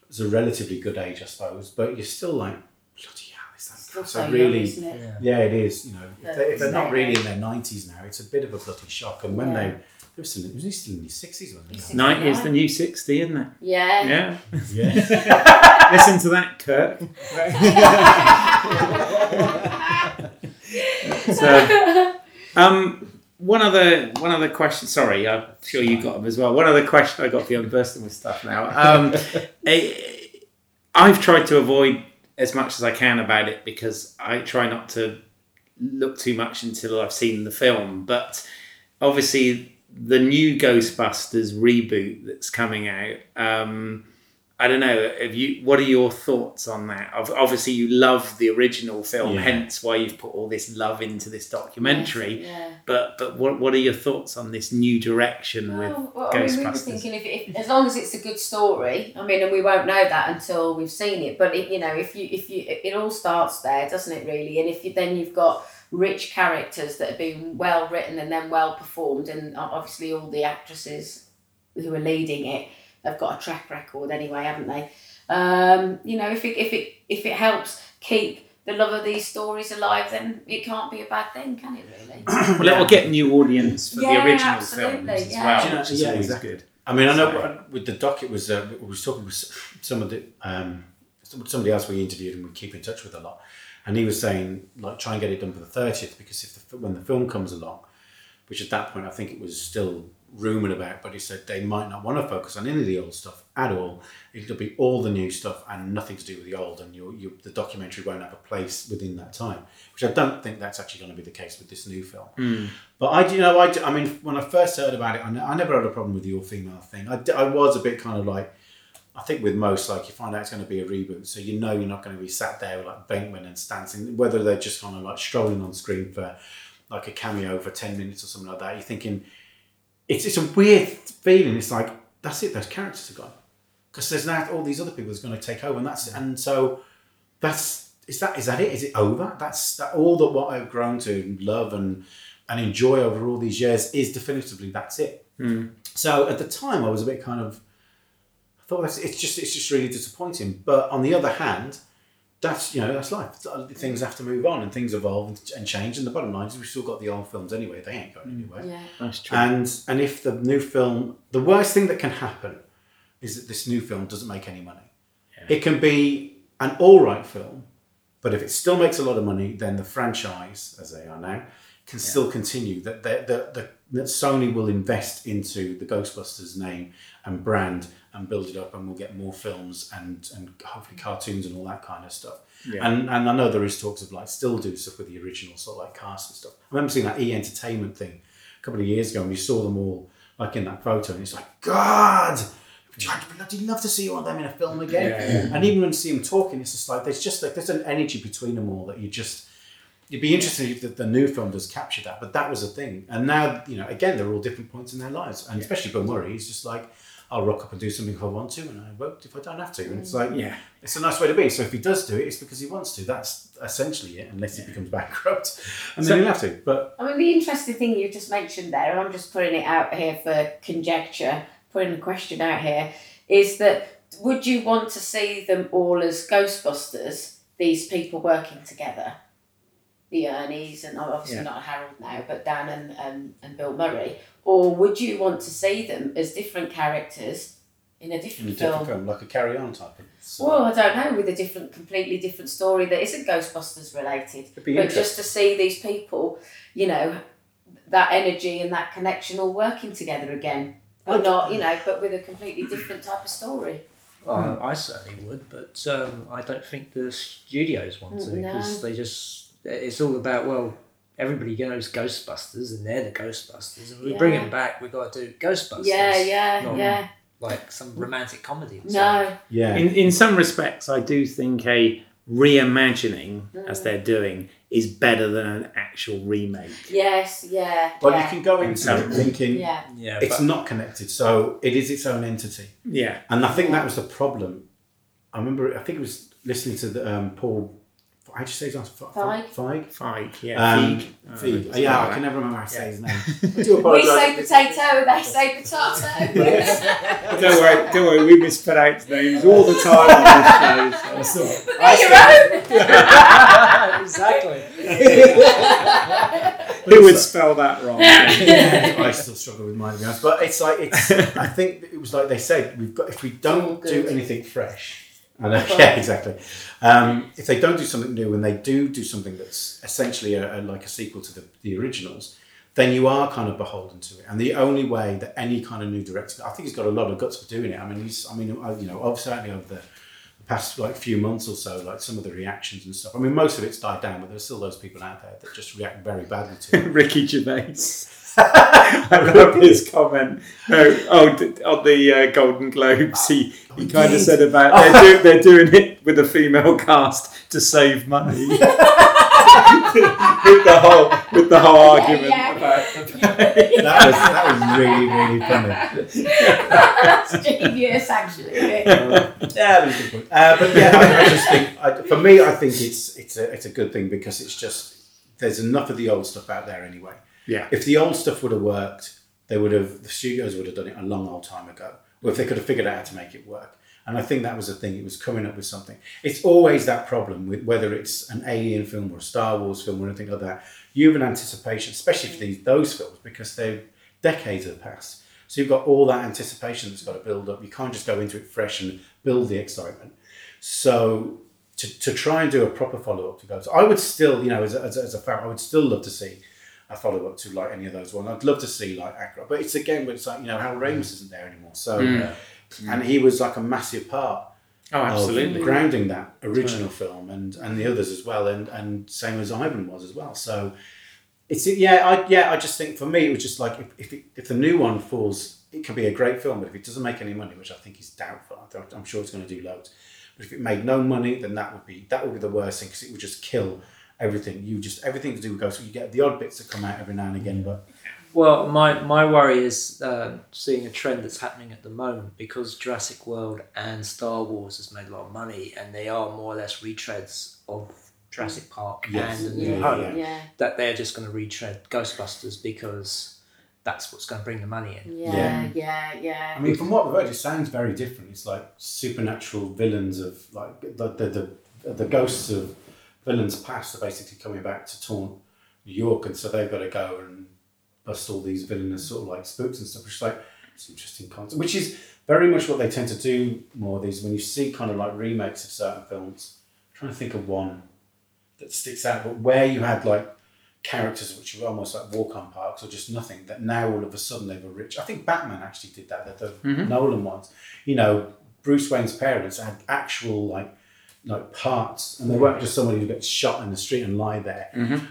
was a relatively good age, I suppose, but you're still like bloody hell, is that Still so so young, really? isn't it? Yeah. Yeah, it is. You know, if, they, if they're not really in their nineties now, it's a bit of a bloody shock. And when Yeah. they, they were still, was he still in his sixties, wasn't He's 90 is the new 60, isn't it? Yeah. Yeah. Yeah. Listen to that, Kirk. so, um, one other one other question. Sorry, I'm sure you got them as well. One other question I got for you. I'm bursting with stuff now. Um, eh, I've tried to avoid as much as I can about it because I try not to look too much until I've seen the film. But obviously, the new Ghostbusters reboot that's coming out. Um, I don't know. Have you? What are your thoughts on that? Obviously, you love the original film, Yeah. hence why you've put all this love into this documentary. Yeah. But but what what are your thoughts on this new direction with Well, well, I mean, we were Ghostbusters? thinking if, if as long as it's a good story. I mean, and we won't know that until we've seen it. But it, you know, if you if you it all starts there, doesn't it? Really, and if you then you've got rich characters that have been well written and then well performed, and uh, obviously all the actresses who are leading it have got a track record anyway, haven't they? Um, you know, if it if it if it helps keep the love of these stories alive, then it can't be a bad thing, can it? Really? well, it will get new audience for Yeah, the original absolutely, films as yeah. well, Do you know- which is yeah, always exactly. good. I mean, I know Sorry. with the doc, it was uh, we was talking with some of the um, somebody else we interviewed and we keep in touch with a lot, and he was saying like try and get it done for the thirtieth because if the, when the film comes along, which at that point I think it was still rumored about, but he said they might not want to focus on any of the old stuff at all. It'll be all the new stuff and nothing to do with the old, and you, you the documentary won't have a place within that time. Which I don't think that's actually going to be the case with this new film. Hmm. But I, do you know, I, I mean, when I first heard about it, I, I never had a problem with the all female thing. I was a bit kind of like, I think with most, like you find out it's going to be a reboot, so you know you're not going to be sat there with like Venkman and Stanton, whether they're just kind of like strolling on screen for like a cameo for 10 minutes or something like that. You're thinking, it's, it's a weird feeling. It's like, that's it, those characters are gone. Because there's now all these other people that's going to take over, and that's, and so that's, is that, is that it? Is it over? That's that, all that what I've grown to love and, and enjoy over all these years is definitively that's it. Hmm. So at the time, I was a bit kind of, I thought that's, it's just it's just really disappointing. But on the other hand, that's you know that's life. Uh, things have to move on and things evolve and change. And the bottom line is we've still got the old films anyway. They ain't going anywhere. Yeah. That's true. And and if the new film, the worst thing that can happen is that this new film doesn't make any money. It can be an all right film, but if it still makes a lot of money, then the franchise, as they are now, can still continue. That that that that that Sony will invest into the Ghostbusters name and brand and build it up, and we'll get more films and and hopefully mm-hmm. cartoons and all that kind of stuff. Yeah. And and I know there is talks of like still do stuff with the original sort of like cast and stuff. I remember seeing that E Entertainment thing a couple of years ago, and we saw them all like in that photo, and it's like God. I'd bloody love to see all of them in a film again. Yeah. And even when you see them talking, it's just like there's just like there's an energy between them all that you just you'd be interested if the, the new film does capture that. But that was a thing. And now, you know, again, they're all different points in their lives. And especially Bill Murray, he's just like, I'll rock up and do something if I want to, and I won't if I don't have to. And it's like, Yeah. it's a nice way to be. So if he does do it, it's because he wants to. That's essentially it, unless he becomes bankrupt, and So- then he'll have to. But I mean, the interesting thing you just mentioned there, and I'm just putting it out here for conjecture, putting a question out here, is that would you want to see them all as Ghostbusters, these people working together? The Ernies, and oh, obviously Yeah. not Harold now, but Dan and, and, and Bill Murray. Or would you want to see them as different characters in a in a different, different film? film, like a carry on type of. So Well, I don't know, with a different, completely different story that isn't Ghostbusters related. it'd be But just to see these people, you know, that energy and that connection all working together again. Or not, you know, but with a completely different type of story. Well, I certainly would, but um, I don't think the studios want to mm, No. because they just it's all about well everybody knows Ghostbusters and they're the Ghostbusters and we bring them back we've got to do Ghostbusters Yeah, yeah, not yeah. like some romantic comedy or. No, yeah. In in some respects, I do think a reimagining, as Mm. they're doing, is better than an actual remake. yes, yeah. But yeah, you can go into it thinking yeah. yeah it's but- not connected, so it is its own entity. Yeah. And I think that was the problem. I remember, I think it was listening to the um, Paul. How do you say his name? F- Feig. Feig. Feig, yeah. Um, Feig. Oh, it's yeah, I can never remember how to say his name. I do We say potato, they say potato. Don't worry, don't worry, we mispronounce names all the time on this show. so- but they're your own. exactly Who would spell that wrong? I still struggle with mine, to be honest. But it's like it's. I think it was like they said we've got if we don't do anything fresh. Uh, yeah, exactly. Um, if they don't do something new and they do do something that's essentially a, a, like a sequel to the, the originals, then you are kind of beholden to it. And the only way that any kind of new director, I think he's got a lot of guts for doing it. I mean, he's, I mean, I- you know, certainly over the past like few months or so, like some of the reactions and stuff. I mean, most of it's died down, but there's still those people out there that just react very badly to it. Ricky Gervais. I love his comment. No, oh, d- on the uh, Golden Globes, he, he kind of said about they're, do, they're doing it with a female cast to save money. With the whole with the whole argument yeah. that was that was really really funny. That's genius, actually. yeah, that was a good point. Uh, but yeah, I, I just think I, for me, I think it's it's a it's a good thing because it's just there's enough of the old stuff out there anyway. Yeah. If the old stuff would have worked, they would have the studios would have done it a long old time ago. Or if they could have figured out how to make it work. And I think that was the thing. It was coming up with something. It's always that problem with whether it's an Alien film or a Star Wars film or anything like that. You have an anticipation, especially for these those films, because they're decades have passed. So you've got all that anticipation that's got to build up. You can't just go into it fresh and build the excitement. So to, to try and do a proper follow up to Ghost, I would still, you know, as a, as a, as a fan, I would still love to see a follow up to like any of those ones. I'd love to see like Aykroyd, but it's again, it's like you know, Hal Ramis isn't there anymore. So, Mm. And he was like a massive part Oh, absolutely. of grounding that original film and and the others as well, and and same as Ivan was as well. So. It's yeah, I yeah. I just think for me, it was just like if if, it, if the new one falls, it could be a great film, but if it doesn't make any money, which I think is doubtful, I'm sure it's going to do loads. But if it made no money, then that would be that would be the worst thing because it would just kill everything. You just everything to do with Ghost. You get the odd bits that come out every now and again, but Well, my, my worry is uh, seeing a trend that's happening at the moment because Jurassic World and Star Wars has made a lot of money and they are more or less retreads of Jurassic Park Yes. and A New Yeah, yeah. Yeah, That they're just going to retread Ghostbusters because that's what's going to bring the money in. yeah, yeah, yeah. I mean, from what we've heard, it sounds very different. It's like supernatural villains of like the the, the the ghosts of villains past are basically coming back to taunt New York, and so they've got to go and bust all these villainous sort of like spooks and stuff. Which is like it's interesting concept, which is very much what they tend to do more of these when you see kind of like remakes of certain films. I'm trying to think of one that sticks out, but where you had like characters which were almost like walk on parks or just nothing that now all of a sudden they were rich. I think Batman actually did that, the, the mm-hmm. Nolan ones. You know, Bruce Wayne's parents had actual like like parts and they weren't just somebody who gets shot in the street and lie there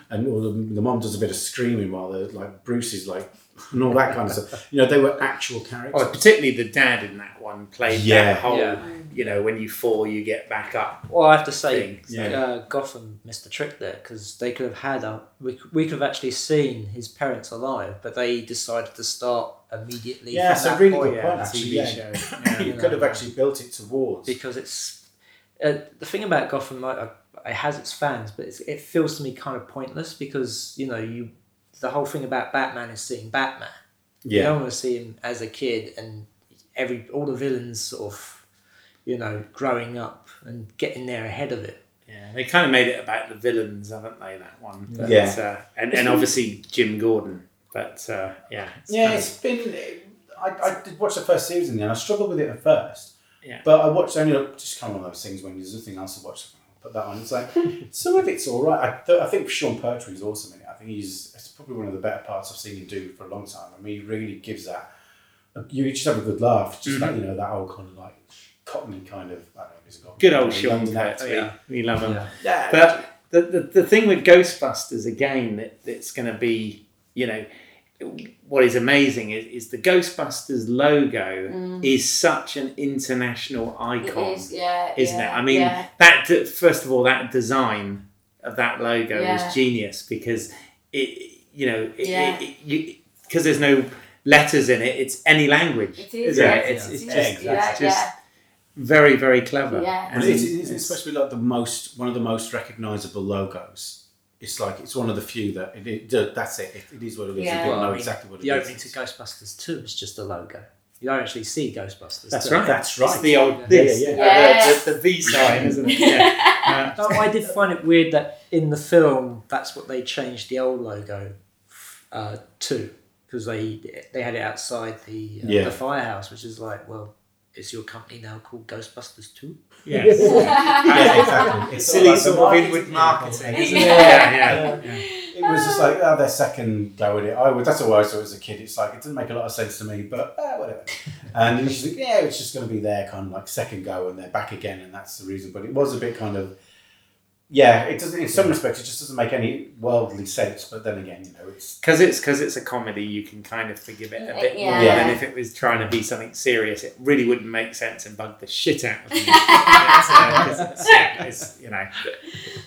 and or the, the mom does a bit of screaming while the like Bruce is like and all that kind of stuff. You know, they were actual characters. Oh, particularly the dad in that one played Yeah. that whole, Yeah. you know, when you fall, you get back up. Well, I have to say, Thing, yeah. uh, Gotham missed the trick there because they could have had a we, we could have actually seen his parents alive, but they decided to start immediately. Yeah, from so really point good point the actually. TV Yeah. show. Yeah. you could have actually built it towards. because it's uh, the thing about Gotham. Like, uh, it has its fans, but it's, it feels to me kind of pointless because you know you the whole thing about Batman is seeing Batman. You yeah. don't want to see him as a kid and every all the villains sort of you know growing up and getting there ahead of it. Yeah, they kind of made it about the villains, haven't they? That one. But, Yeah. Uh, and, and obviously Jim Gordon. But uh, yeah. it's Yeah, kind of- it's been. I, I did watch the first season and I struggled with it at first. Yeah. But I watched only like, just kind of one of those things when there's nothing else to watch. I'll put that on. It's like some of it's all right. I, th- I think Sean Pertwee is awesome in it. I think he's it's probably one of the better parts I've seen him do for a long time. I mean, he really gives that. You just have a good laugh. Just that mm-hmm. you know that old kind of like cockney kind of. I don't know, he's good old Sean London. Pertwee. yeah. We love him. Yeah. Yeah, But the, the, the thing with Ghostbusters again that that's going to be you know what is amazing is, is the Ghostbusters logo mm. is such an international icon, is, yeah. isn't yeah, it? I mean yeah. that d- first of all that design of that logo Yeah. is genius because it you know it, Yeah. it, it, you because there's no letters in it it's any language It is, isn't yeah. it? it's, it it's is, just, exactly. yeah, it's just yeah. very very clever Yeah. And it's, it's- it's, it's supposed to be like the most one of the most recognizable logos. It's like it's one of the few that it, it that's it. it. It is what it is. Yeah. People Well, I know mean, exactly what it The is. opening to Ghostbusters 2 is just a logo. You don't actually see Ghostbusters. that's right That's it's right. the old this Yeah, yeah. the, the, the V sign isn't it yeah. Uh, I did find it weird that in the film, that's what they changed the old logo uh, to. Because they they had it outside the, uh, Yeah. the firehouse, which is like, well, is your company now called Ghostbusters 2? yes yeah, exactly. It's silly like the sort of marketing- inward marketing isn't it Yeah. yeah yeah, It was just like oh, their second go at it. I would, that's what I saw as a kid. It's like it didn't make a lot of sense to me, but uh, whatever. And you just think, yeah, it's just going to be their kind of like second go, and they're back again, and that's the reason. But it was a bit kind of, yeah, it doesn't. In some respects, it just doesn't make any worldly sense. But then again, you know, it's because it's because it's a comedy you can kind of forgive it a bit more Yeah. than if it was trying to be something serious it really wouldn't make sense and bug the shit out of me Uh, 'cause it's, it's, you know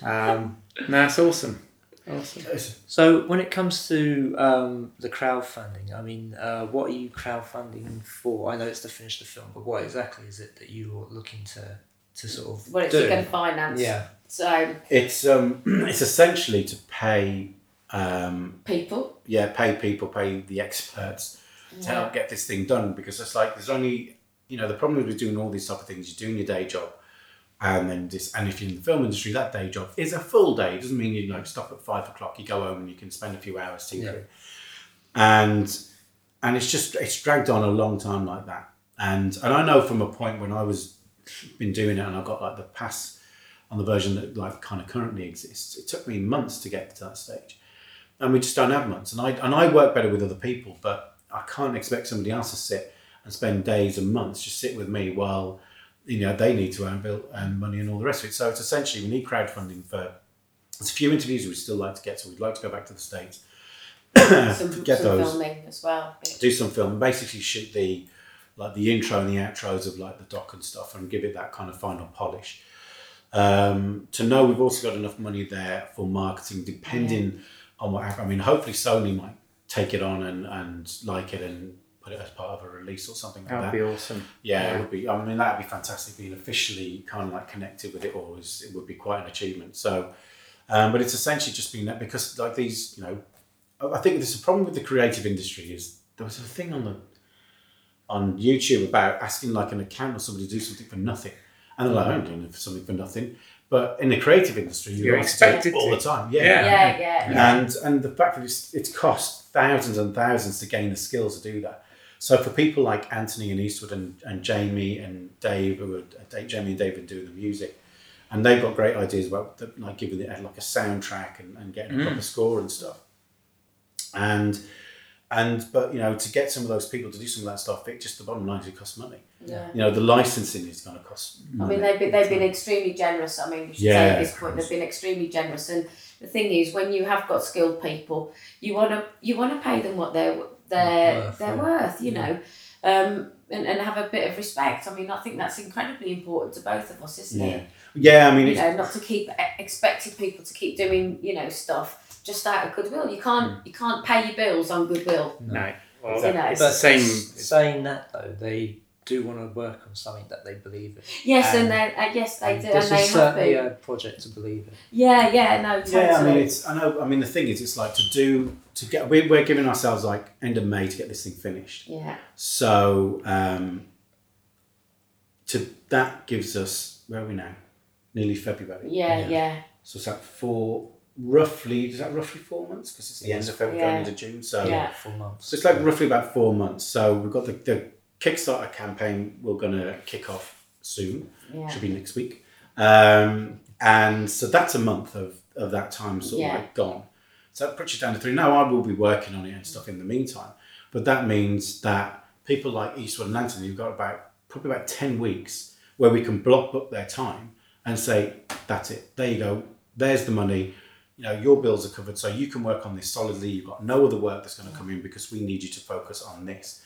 um, no it's awesome awesome So when it comes to um, the crowdfunding, I mean, uh, what are you crowdfunding for? I know it's to finish the film, but what exactly is it that you're looking to to sort of Well, it's do? going to finance. Yeah. So it's um it's essentially to pay um people. yeah pay people pay the experts to help get this thing done because it's like there's only you know the problem with doing all these type of things you're doing your day job and then this and if you're in the film industry that day job is a full day it doesn't mean you like stop at five o'clock you go home and you can spend a few hours tinkering and and it's just it's dragged on a long time like that and and I know from a point when I was been doing it and I've got like the pass on the version that like kind of currently exists it took me months to get to that stage and we just don't have months. And I and I work better with other people, but I can't expect somebody else to sit and spend days and months just sit with me while you know they need to earn bill and money and all the rest of it. So it's essentially we need crowdfunding for. There's a few interviews we'd still like to get, so we'd like to go back to the states, Some, get some those, filming as well. do some film, basically shoot the like the intro and the outros of like the doc and stuff, and give it that kind of final polish. Um, to know we've also got enough money there for marketing, depending on what happens. I mean, hopefully Sony might take it on and, and like it and put it as part of a release or something like that would that. Would be awesome yeah, it would be. I mean, that would be fantastic. Being officially kind of like connected with it all is it would be quite an achievement. So, um, but it's essentially just been that because like these, you know, I I think there's a problem with the creative industry is there was a thing on the on YouTube about asking like an accountant or somebody to do something for nothing, and they're like, I'm doing it for something for nothing. But in the creative industry, you're, You're expected all to. the time. Yeah. Yeah. Yeah, yeah, yeah. And and the fact that it's, it's cost thousands and thousands to gain the skills to do that. So for people like Anthony and Eastwood and, and Jamie and Dave, who are uh, Jamie and Dave are doing the music, and they've got great ideas about the, like giving it like a soundtrack and, and getting a mm. proper score and stuff. And and but you know to get some of those people to do some of that stuff, it just the bottom line is it costs money. yeah. You know the licensing is going to cost. I mean, they've been, they've been extremely generous. I mean, we should say Yeah, at this point they've been extremely generous. And the thing is, when you have got skilled people, you want to you want to pay them what they're they're Worth, they're yeah. worth. You know, um, and, and have a bit of respect. I mean, I think that's incredibly important to both of us, isn't yeah, it? yeah. I mean, You it's, know, not to keep e- expecting people to keep doing you know stuff just out of goodwill. You can't you can't pay your bills on goodwill. No. Well, You know. it's the same. Saying that though, they do want to work on something that they believe in. Yes, and, And- they uh, yes they And do, this and they is have certainly been. a project to believe in. Yeah, yeah, no, totally. Yeah, I mean, it's. I know. I mean, the thing is, it's like to do to get. We're, we're giving ourselves like end of May to get this thing finished. yeah, So um, to that gives us where are we now? Nearly February. yeah, Yeah. yeah. So it's like four, roughly. Is that roughly four months? Because it's the end of February Yeah. going into June. So Yeah. Full months. so it's like roughly about four months. So we've got the, the Kickstarter campaign. We're going to kick off soon. yeah. Should be next week. Um, and so that's a month of, of that time sort Yeah. of like gone. So that puts you down to three. Now I will be working on it and stuff in the meantime. But that means that people like Eastwood and Anthony, you've got about probably about 10 weeks where we can block book their time and say, that's it. There you go. There's the money. You know, your bills are covered. So you can work on this solidly. You've got no other work that's going to come in because we need you to focus on this.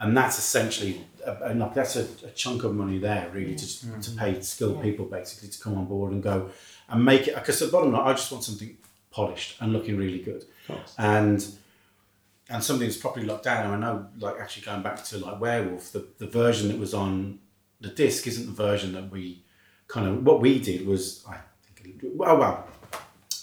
And that's essentially, a, that's a, a chunk of money there, really, to, to pay skilled Yeah. people basically to come on board and go and make it. Because at the bottom line, I just want something polished and looking really good and and something that's properly locked down. And I know, like actually going back to like Werewolf, the, the version that was on the disc isn't the version that we kind of what we did was I think oh, well well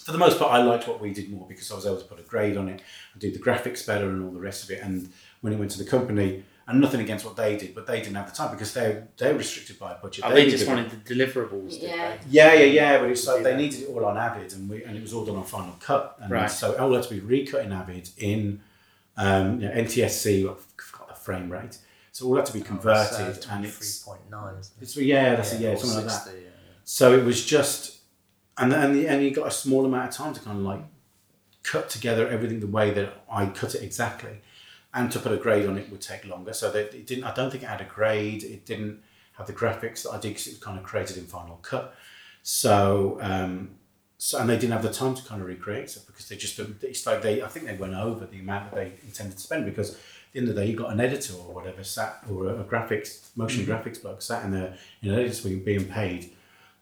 for the most part I liked what we did more because I was able to put a grade on it and do the graphics better and all the rest of it. And when it went to the company. And nothing against what they did, but they didn't have the time because they're they're restricted by a budget. Oh, they needed just it. wanted the deliverables, did Yeah. Yeah, yeah, yeah. But it's like they needed it all on Avid, and we and it was all done on Final Cut, and Right. so it all had to be recut in Avid in um, you know, NTSC. I forgot the frame rate, so it all had to be converted, and it's, twenty-three point nine. it's yeah, that's yeah, or something like that. 60, yeah. So it was just, and and the, and you got a small amount of time to kind of like cut together everything the way that I cut it exactly, and to put a grade on it would take longer. So that it didn't. I don't think it had a grade. It didn't have the graphics that I did because it was kind of created in Final Cut. So. Um, so, and they didn't have the time to kind of recreate stuff because they just it's like they I think they went over the amount that they intended to spend because at the end of the day you got an editor or whatever sat or a, graphics motion graphics bloke sat in the in an editor being paid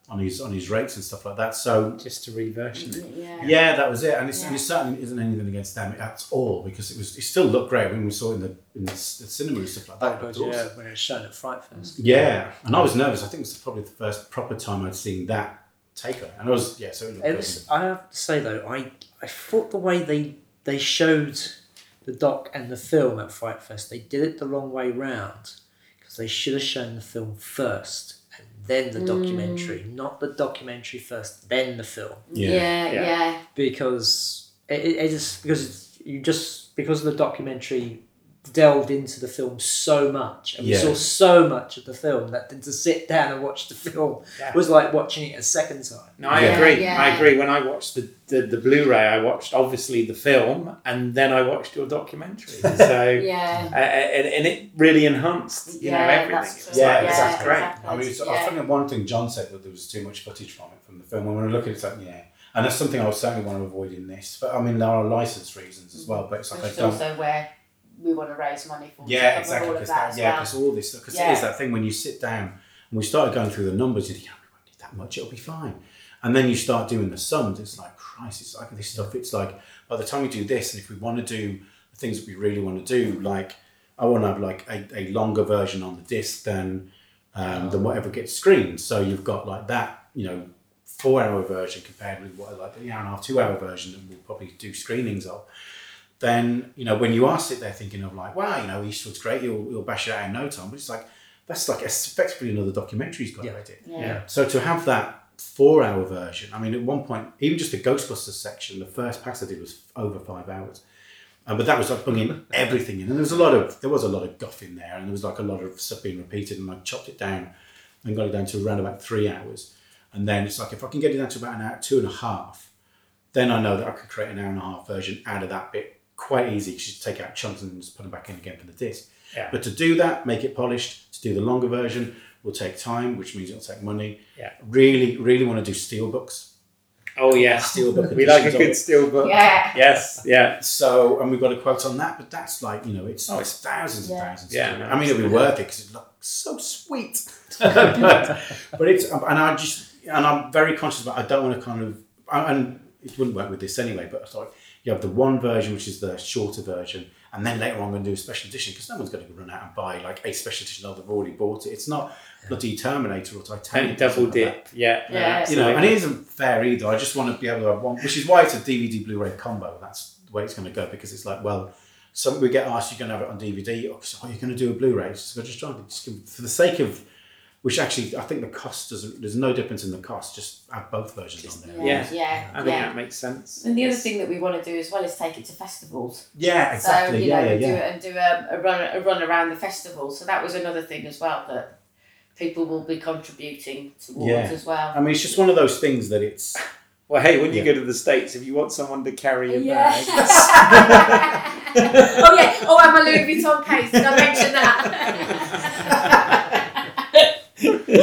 on his on his rates and stuff like that. So just to reversion it. Yeah. yeah, that was it, and, it's, and it certainly isn't anything against them at all because it was it still looked great when we saw it in the in the, the cinema and stuff like that. It God, looked yeah, when it was shown at Fright Fest. yeah, and I was nervous. I think it was probably the first proper time I'd seen that take on it, and I was yeah. So it looked It good. was, I have to say though, I I thought the way they they showed the doc and the film at Fright Fest, they did it the wrong way round because they should have shown the film first and then the documentary, mm. not the documentary first, then the film, Yeah. Yeah, yeah, Yeah. because it, it, it just because it's, you just because of the documentary delved into the film so much and Yeah. we saw so much of the film that to sit down and watch the film Yeah. was like watching it a second time. No, I Yeah. agree. Yeah. I agree. When I watched the, the, the Blu-ray, I watched obviously the film, and then I watched your documentary. So, yeah. uh, and, and it really enhanced, you know, Yeah, everything. that's It Yeah, like, exactly. This great. exactly. I mean, it's, I think one thing John said that there was too much footage from it from the film. When we were looking, it's like yeah, and that's something I would certainly want to avoid in this. But I mean, there are license reasons as well. But it's like Which I don't. also where we want to raise money for. Yeah, exactly. All of that that, yeah, well. because all this stuff. Because Yeah. it is that thing when you sit down and we started going through the numbers, you think, yeah, we need that much. It'll be fine. And then you start doing the sums. It's like Christ. It's like this stuff. It's like by the time we do this, and if we want to do the things that we really want to do, like I want to have like a, a longer version on the disc than um, than whatever gets screened. So you've got like that, you know, four hour version compared with what like the hour and a half, two hour version that we'll probably do screenings of. Then you know when you are sit there thinking of like, wow, you know, Eastwood's great, you'll you'll bash it out in no time. But it's like that's like effectively another documentary he's got Yeah. already. yeah. Yeah. So to have that four hour version. I mean, at one point, even just the Ghostbusters section, the first pass I did was over five hours. Uh, but that was like bringing everything in, and there was a lot of there was a lot of guff in there, and there was like a lot of stuff being repeated, and I chopped it down and got it down to around about three hours, and then it's like if I can get it down to about an hour, two and a half, then I know that I could create an hour and a half version out of that bit quite easy. You just take out chunks and just put them back in again for the disc. Yeah. But to do that, make it polished. To do the longer version will take time, which means it'll take money. Yeah. Really, really want to do steel books. Oh yes, Steelbook we like a good it. steelbook. Yeah. Yes, yeah. So, and we've got a quote on that, but that's like, you know, it's, Oh, it's thousands and thousands. Yeah, to do. I mean, it'll be absolutely. worth it because it looks so sweet. but, but it's, and I just, and I'm very conscious about, I don't want to kind of, and it wouldn't work with this anyway, but I thought you have the one version, which is the shorter version, and then later on I'm going to do a special edition because no one's going to run out and buy like a special edition. Oh, they've already bought it. It's not bloody Terminator or Titanic. And or double something like that dip. Yeah. Yeah. you know, and it isn't fair either. I just want to be able to have one, which is why it's a DVD Blu-ray combo. That's the way it's going to go because it's like, well, some we get asked, you're going to have it on DVD, or oh, you're going to do a Blu-ray. So just try to just give, for the sake of, which actually I think the cost doesn't. There's no difference in the cost. Just have both versions on there. Yeah. Yeah. I think yeah. that makes sense. And the other thing that we want to do as well is take it to festivals. Yeah, exactly. So you yeah, know, yeah, do it and do a, a run a run around the festival. So that was another thing as well that people will be contributing towards Yeah. as well. I mean, it's just one of those things that it's. Well, hey, when you Yeah. go to the states, if you want someone to carry your Yeah. bag, oh yeah. Oh, and my Louis Vuitton case. Did I mention We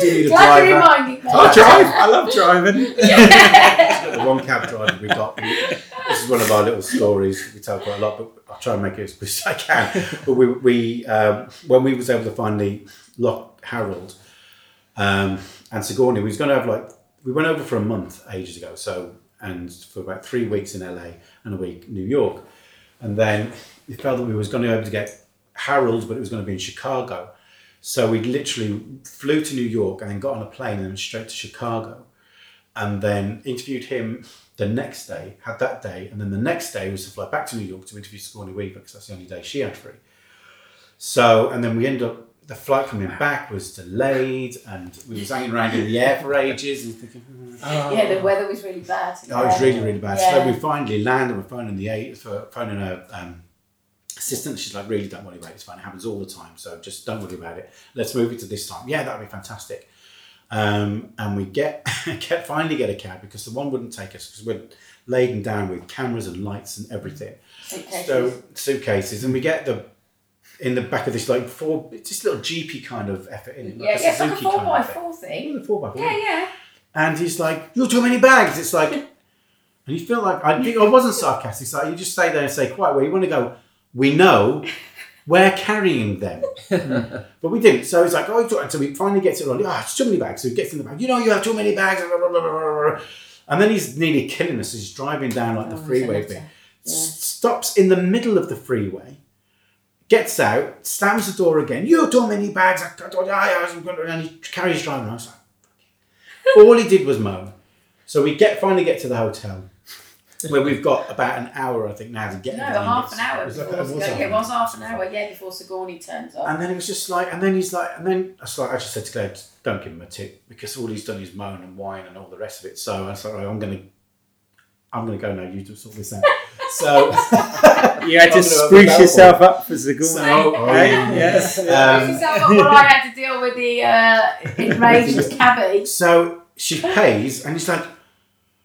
do need a Glad driver. I drive. I love driving. the one cab driver we've got. This is one of our little stories. We tell quite a lot, but I'll try and make it as quick as I can. But we, we um, when we was able to finally lock Harold um, and Sigourney, we was going to have like we went over for a month ages ago. So and for about three weeks in LA and a week New York, and then we felt that we was going to be able to get Harold, but it was going to be in Chicago. So we literally flew to New York and then got on a plane and then straight to Chicago and then interviewed him the next day, had that day, and then the next day was to fly back to New York to interview Sigourney Weaver because that's the only day she had free. So, and then we ended up, the flight from him back was delayed, and we was hanging around in the air for ages and thinking, "Hmm." Yeah, the weather was really bad. oh, it was really, really bad. Yeah. So we finally landed, we're phoning the eight, for phoning a um, assistant. She's like, really, don't worry about it. It's fine. It happens all the time. So just don't worry about it. Let's move it to this time. Yeah, that'd be fantastic. Um, and we get, get finally get a cab because the one wouldn't take us because we're laden down with cameras and lights and everything. Suitcases. So suitcases, and we get the in the back of this like four, it's this little jeepy kind of effort in it, yeah, like yeah, a it's like a four by four thing. Yeah, the four by four. Yeah, yeah. And he's like, "You're too many bags." It's like, and you feel like I, I wasn't sarcastic. So like you just stay there and say, "Quite well." You want to go. We know we're carrying them, but we didn't. So it's like, "Oh," it's so we finally gets it on. Ah, it's too many bags. So he gets in the bag. You know, you have too many bags. And then he's nearly killing us. He's driving down like the Oh, freeway it's bit. letter. S- Stops in the middle of the freeway. Gets out, slams the door again. You have too many bags. I told you, I wasn't going to. And he carries driving. I was like, all he did was moan. So we get finally get to the hotel where we've got about an hour, I think, now to get No, half an hour it was like- before. it was yeah, half it an was hour. half an hour, yeah, before Sigourney turns up. And then it was just like, and then he's like, and then I like, I just said to Claire, don't give him a tip because all he's done is moan and whine and all the rest of it. So I was like, I'm gonna, I'm gonna go now. You just sort this out. So You had to spruce have a yourself up for Sigourney. So- oh, hey? yeah. Yes. Um, This is how I had to deal with the uh, enraged cabbie. So she pays, and he's like,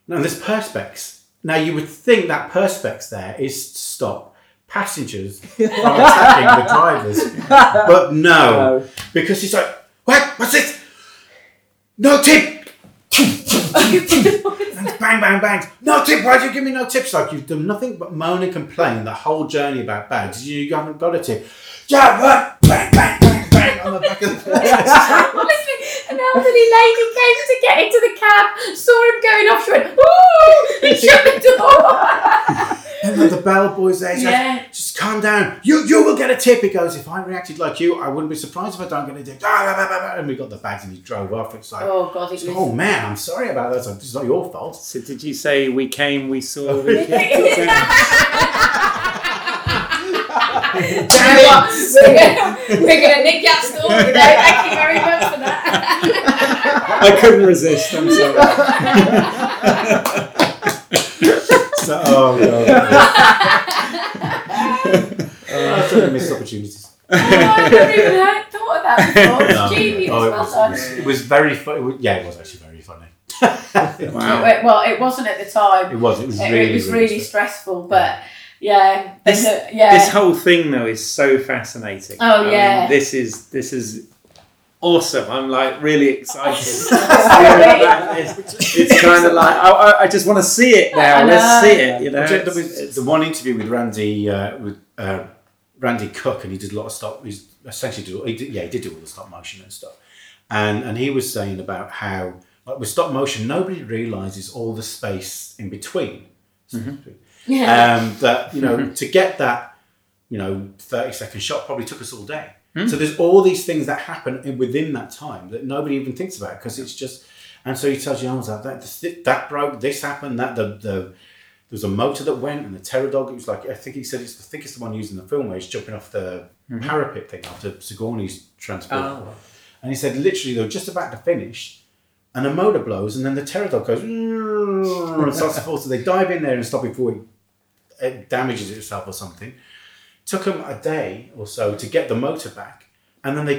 no, there's perspex. Now you would think that perspex there is to stop passengers from attacking the drivers, but no, because he's like, what? What's this? No tip. and bang, bang, bang. No tip. Why do you give me no tips? Like you've done nothing but moan and complain the whole journey about bags. You haven't got a tip. Yeah, what? Bang, bang, bang, bang on the back of the Honestly, an elderly lady came to get into the cab, saw him going off, she went, ooh, and shut the door. And then the bellboy's there. He's like, Yeah. just calm down. You you will get a tip. He goes, if I reacted like you, I wouldn't be surprised if I don't get a tip. And we got the bags and he drove off. It's like, oh, Oh, God, it was. Oh, man, I'm sorry about that. It's like, It's not your fault. So did you say we came, we saw, we You know what? We're gonna, we're gonna nick that story there. Thank you very much for that. I couldn't resist. I'm sorry. So, oh god. oh, so many missed opportunities. Oh, I never even had thought of that before. It's No. genius. Oh, it, well was, done. it, was, it was very funny. Yeah, it was actually very funny. Wow. It- well, it wasn't at the time. It was. It was It, really, it was really, really stressful, but yeah, This- and, uh, yeah. This whole thing though is so fascinating. Oh, I mean, yeah. this is this is awesome. I'm like really excited. It's, it's kind of like I, I- I just want to see it now. Let's see it. You know. There It's- it's- the one interview with Randy uh, with uh, Randy Cook, and he did a lot of stop. He's essentially did, he did yeah he did do all the stop motion and stuff, and and he was saying about how like with stop motion nobody realizes all the space in between. yeah. Um, that you know to get that you know thirty second shot probably took us all day. Hmm? So there's all these things that happen within that time that nobody even thinks about because it's just. And so he tells you, oh, that that, that broke, this happened, that the the there was a motor that went and the terror dog. It was like I think he said it's I think it's the one used in the film where he's jumping off the mm-hmm. parapet thing after Sigourney's transport. Oh. And he said literally they were just about to finish, and a motor blows, and then the terror dog goes and starts to fall. So they dive in there and stop before it, it damages itself or something. Took them a day or so to get the motor back, and then they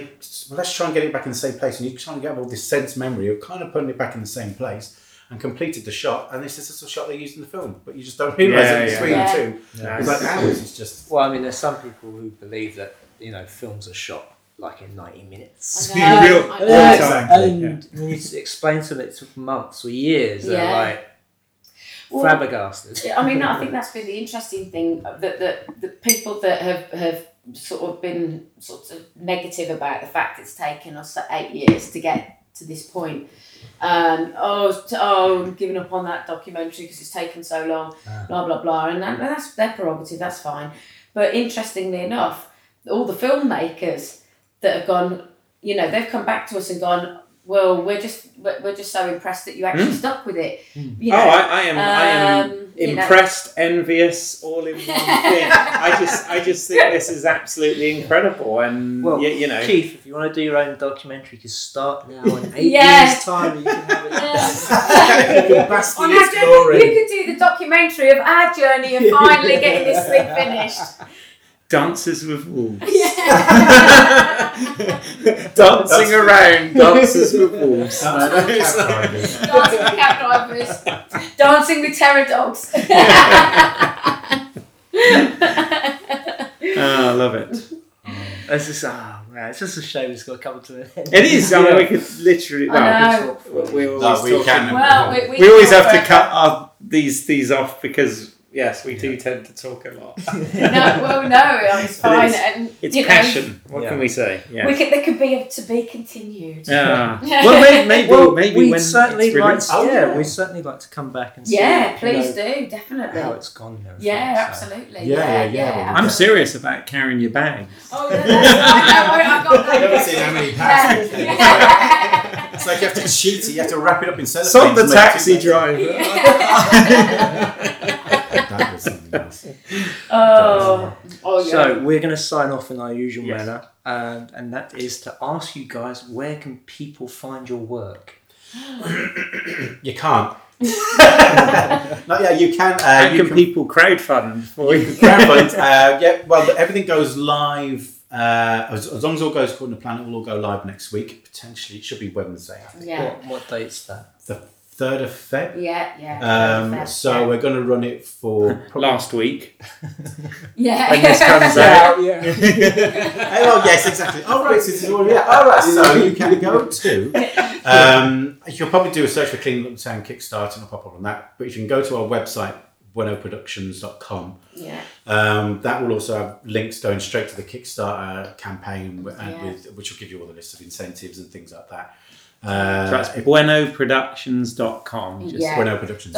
well, let's try and get it back in the same place. And you're trying to get all this sense memory of kind of putting it back in the same place. And completed the shot, and this is a shot they used in the film, but you just don't realise Yeah, it yeah. between Yeah. the two. Yeah. It's like hours. It's just Well, I mean, there's some people who believe that you know films are shot like in 90 minutes. I know, real- I And, know. Yeah, exactly, and when you explain to them it took months or years, they're like Well, flabbergasted. I mean, I think that's been the interesting thing that that the people that have have sort of been sort of negative about the fact it's taken us eight years to get to this point. Um, oh, oh, I'm giving up on that documentary because it's taken so long. Ah. Blah blah blah, and that, that's their prerogative. That's fine. But interestingly enough, all the filmmakers that have gone, you know, they've come back to us and gone. Well, we're just we're we're just so impressed that you actually stuck with it. You Oh, I, I am. I am um, you know. impressed, envious, all in one thing. I just, I just think this is absolutely incredible, and Well, you, you know, Keith, if you want to do your own documentary, you can start now. In eight Yeah. years' time, you can have it. Yeah. You can bask On our journey, you could do the documentary of our journey of finally getting this thing finished. Dances with Wolves. Yeah. Dancing around, dances with wolves. Dancing with cab drivers, dancing with terror dogs. Ah, I love it. It's just, oh, man, it's just a shame it's got to come to an end. It is. I mean, we could literally. I Well, know. we always No, we can. well, we, we, We always have to cut our, these these off because yes, we do tend to talk a lot. No, well, no, it's fine. It's- and It's you know, passion. What Yeah. can we say? Yeah. We could, there could be a to be continued. Yeah. well, maybe maybe, well, maybe we'd when certainly it's like, released. Oh, yeah, yeah. we'd certainly like to come back and see. Yeah, you please know, do, definitely. How it's gone and. Yeah, so. absolutely. Yeah, Yeah, yeah, yeah. yeah. I'm serious about carrying your bags. Oh, yeah, that's, I know, I got that. Never seen how many packs. Yeah. It's like you have to cheat it. You have to wrap it up in cellophane. Stop the to make two taxi driver. That was something else. oh, oh yeah. So we're going to sign off in our usual Yes. manner, and and that is to ask you guys where can people find your work? You can't. no, yeah, you can. Uh, How you can can people crowdfund for you? crowdfund. Uh, yeah, well, everything goes live. Uh, as, as long as all goes according to plan, it will all go live next week. Potentially, it should be Wednesday. I think. yeah. What what date's that? The third of Feb. Yeah, yeah. Um, fair, so yeah. we're going to run it for Last week. yeah. when this comes out. yeah. oh yes, exactly. Oh right, so this is all, yeah. All right, so you can go to. Um, you'll probably do a search for Clean Up the Town Kickstarter and I'll pop up on that. But if you can go to our website, buenoproductions.com, yeah. um, that will also have links going straight to the Kickstarter campaign, and Yeah. with, which will give you all the list of incentives and things like that. So Uh, that's buenoproductions.com. Just Yeah. Bueno Productions.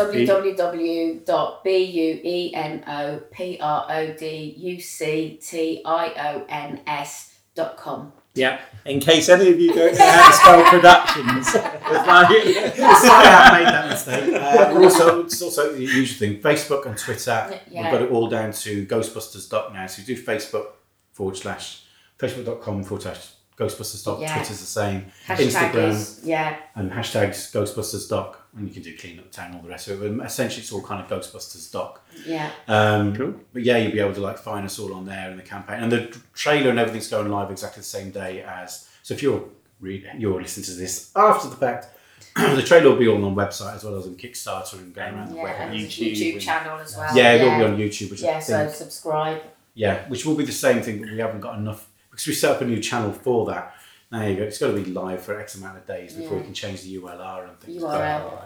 www.buenoproductions.com. Yeah. In case any of you don't know how to spell productions. It's like- Sorry, I made that mistake. Uh, we're also, it's also the usual thing Facebook and Twitter. Yeah. We've got it all down to Ghostbusters doc now. So you do Facebook forward slash, facebook.com forward slash Ghostbusters Doc. Yeah. Twitter's the same. Hashtag Instagram. is yeah. and hashtags Ghostbusters Doc, and you can do Clean Up Town, all the rest of it. But essentially, it's all kind of Ghostbusters Doc. Yeah. Um, Cool. But yeah, you'll be able to like find us all on there in the campaign, and the trailer and everything's going live exactly the same day as. So if you're read, you're listening to this after the fact, the trailer will be all on the website as well as on Kickstarter and going around the Yeah, web. and and- YouTube, YouTube YouTube and- channel as well. yeah, it will be on YouTube, which I Yeah, so subscribe. yeah, which will be the same thing, but we haven't got enough because we set up a new channel for that. There you go. It's got to be live for X amount of days before Yeah. we can change the URL and things. URL. Oh,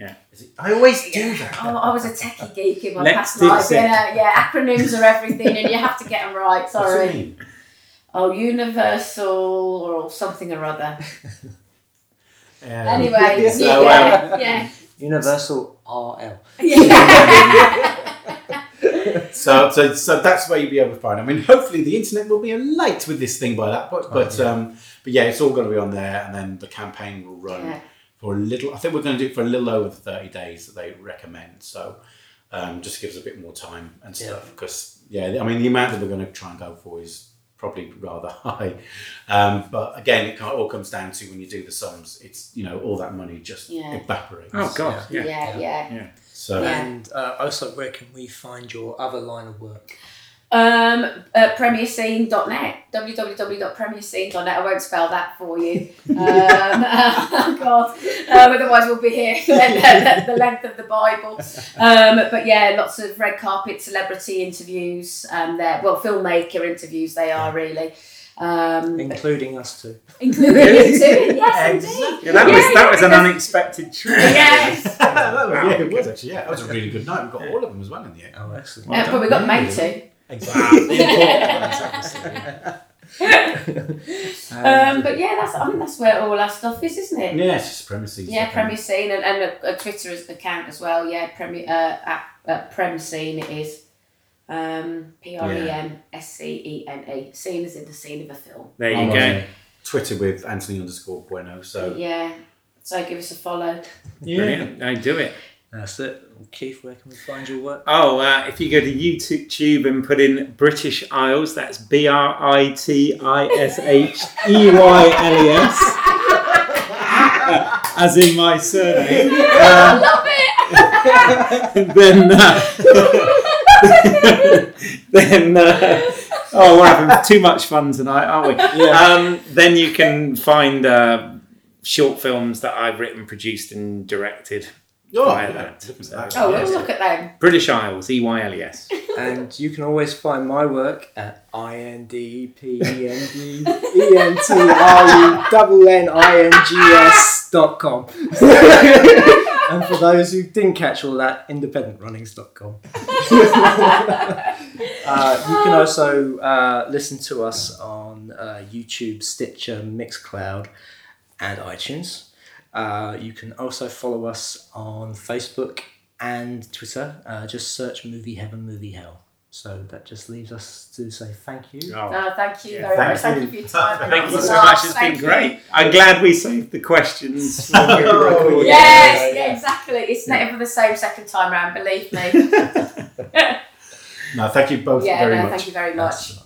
yeah. Is I always do that. Oh, I was a techie geek in my Let's past life. Yeah, yeah, acronyms are everything, and you have to get them right. What's it Sorry. mean? Oh, universal or something or other. Um, Anyway, so, yeah, yeah, Universal RL. yeah. so, so, so that's where you'll be able to find. I mean, hopefully the internet will be late with this thing by that, but but yeah. um, but yeah, it's all going to be on there, and then the campaign will run Yeah. for a little. I think we're going to do it for a little over the thirty days that they recommend. So, um, just gives us a bit more time and stuff because yeah, I mean the amount that we're going to try and go for is probably rather high. Um, but again, it all comes down to when you do the sums, it's you know all that money just Yeah. evaporates. Oh God, yeah, yeah. yeah. So Yeah. And uh, also, where can we find your other line of work? Um, uh, premierscene.net, www.premierscene.net. I won't spell that for you. Um, oh God. Um, otherwise, we'll be here for the, the length of the Bible. Um, but yeah, lots of red carpet celebrity interviews. Um, there, well, filmmaker interviews. They are really. Um, Including us too. including you too. Yes, indeed. Yeah, that Yeah, was that was an unexpected treat. Yes. that was, yeah, it was actually. Yeah, that was a really good night. We've got all of them as well in the end. Oh, excellent. Uh, but we got May too. Exactly. The important ones. Um, but yeah, that's I think that's where all our stuff is, isn't it? Yeah, it's just premises. Yeah, Premier Scene and, and a, a Twitter account as well. Yeah, Premier uh, at, at Prem Scene it is. Um, P R E M S C E N E. Scene is in the scene of a film. There you I'm go. Twitter with Anthony underscore Bueno. So Yeah. So give us a follow. Brilliant. No, do it. That's it. Keith, where can we find your work? Oh, uh, if you go to YouTube and put in British Eyles, that's B R I T I S H E Y L E S, as in my surname. Uh, Love it! then, uh, then, uh, oh, we're having too much fun tonight, aren't we? Yeah. Um, then you can find uh, short films that I've written, produced, and directed. Oh, Via yeah, that. look at. Oh, we'll look at them. British Eyles, E Y L E S. And you can always find my work at I N D P E N D E N T R U double N I N G S dot com. And for those who didn't catch all that, independentrunnings.com. uh, you can also uh, listen to us on uh, YouTube, Stitcher, Mixcloud, and iTunes. Uh, you can also follow us on Facebook and Twitter. Uh, just search Movie Heaven, Movie Hell. So that just leaves us to say thank you. Oh. No, thank you Yeah, very thank much. Thank you. you for your time. Thank you so much. laughs. It's Thank been you. great. I'm glad we saved the questions. when we were Oh. Yes, Yeah, yeah, yeah. exactly. It's never the same second time round, believe me. No, thank you both yeah, very no, much. thank you very much. That's-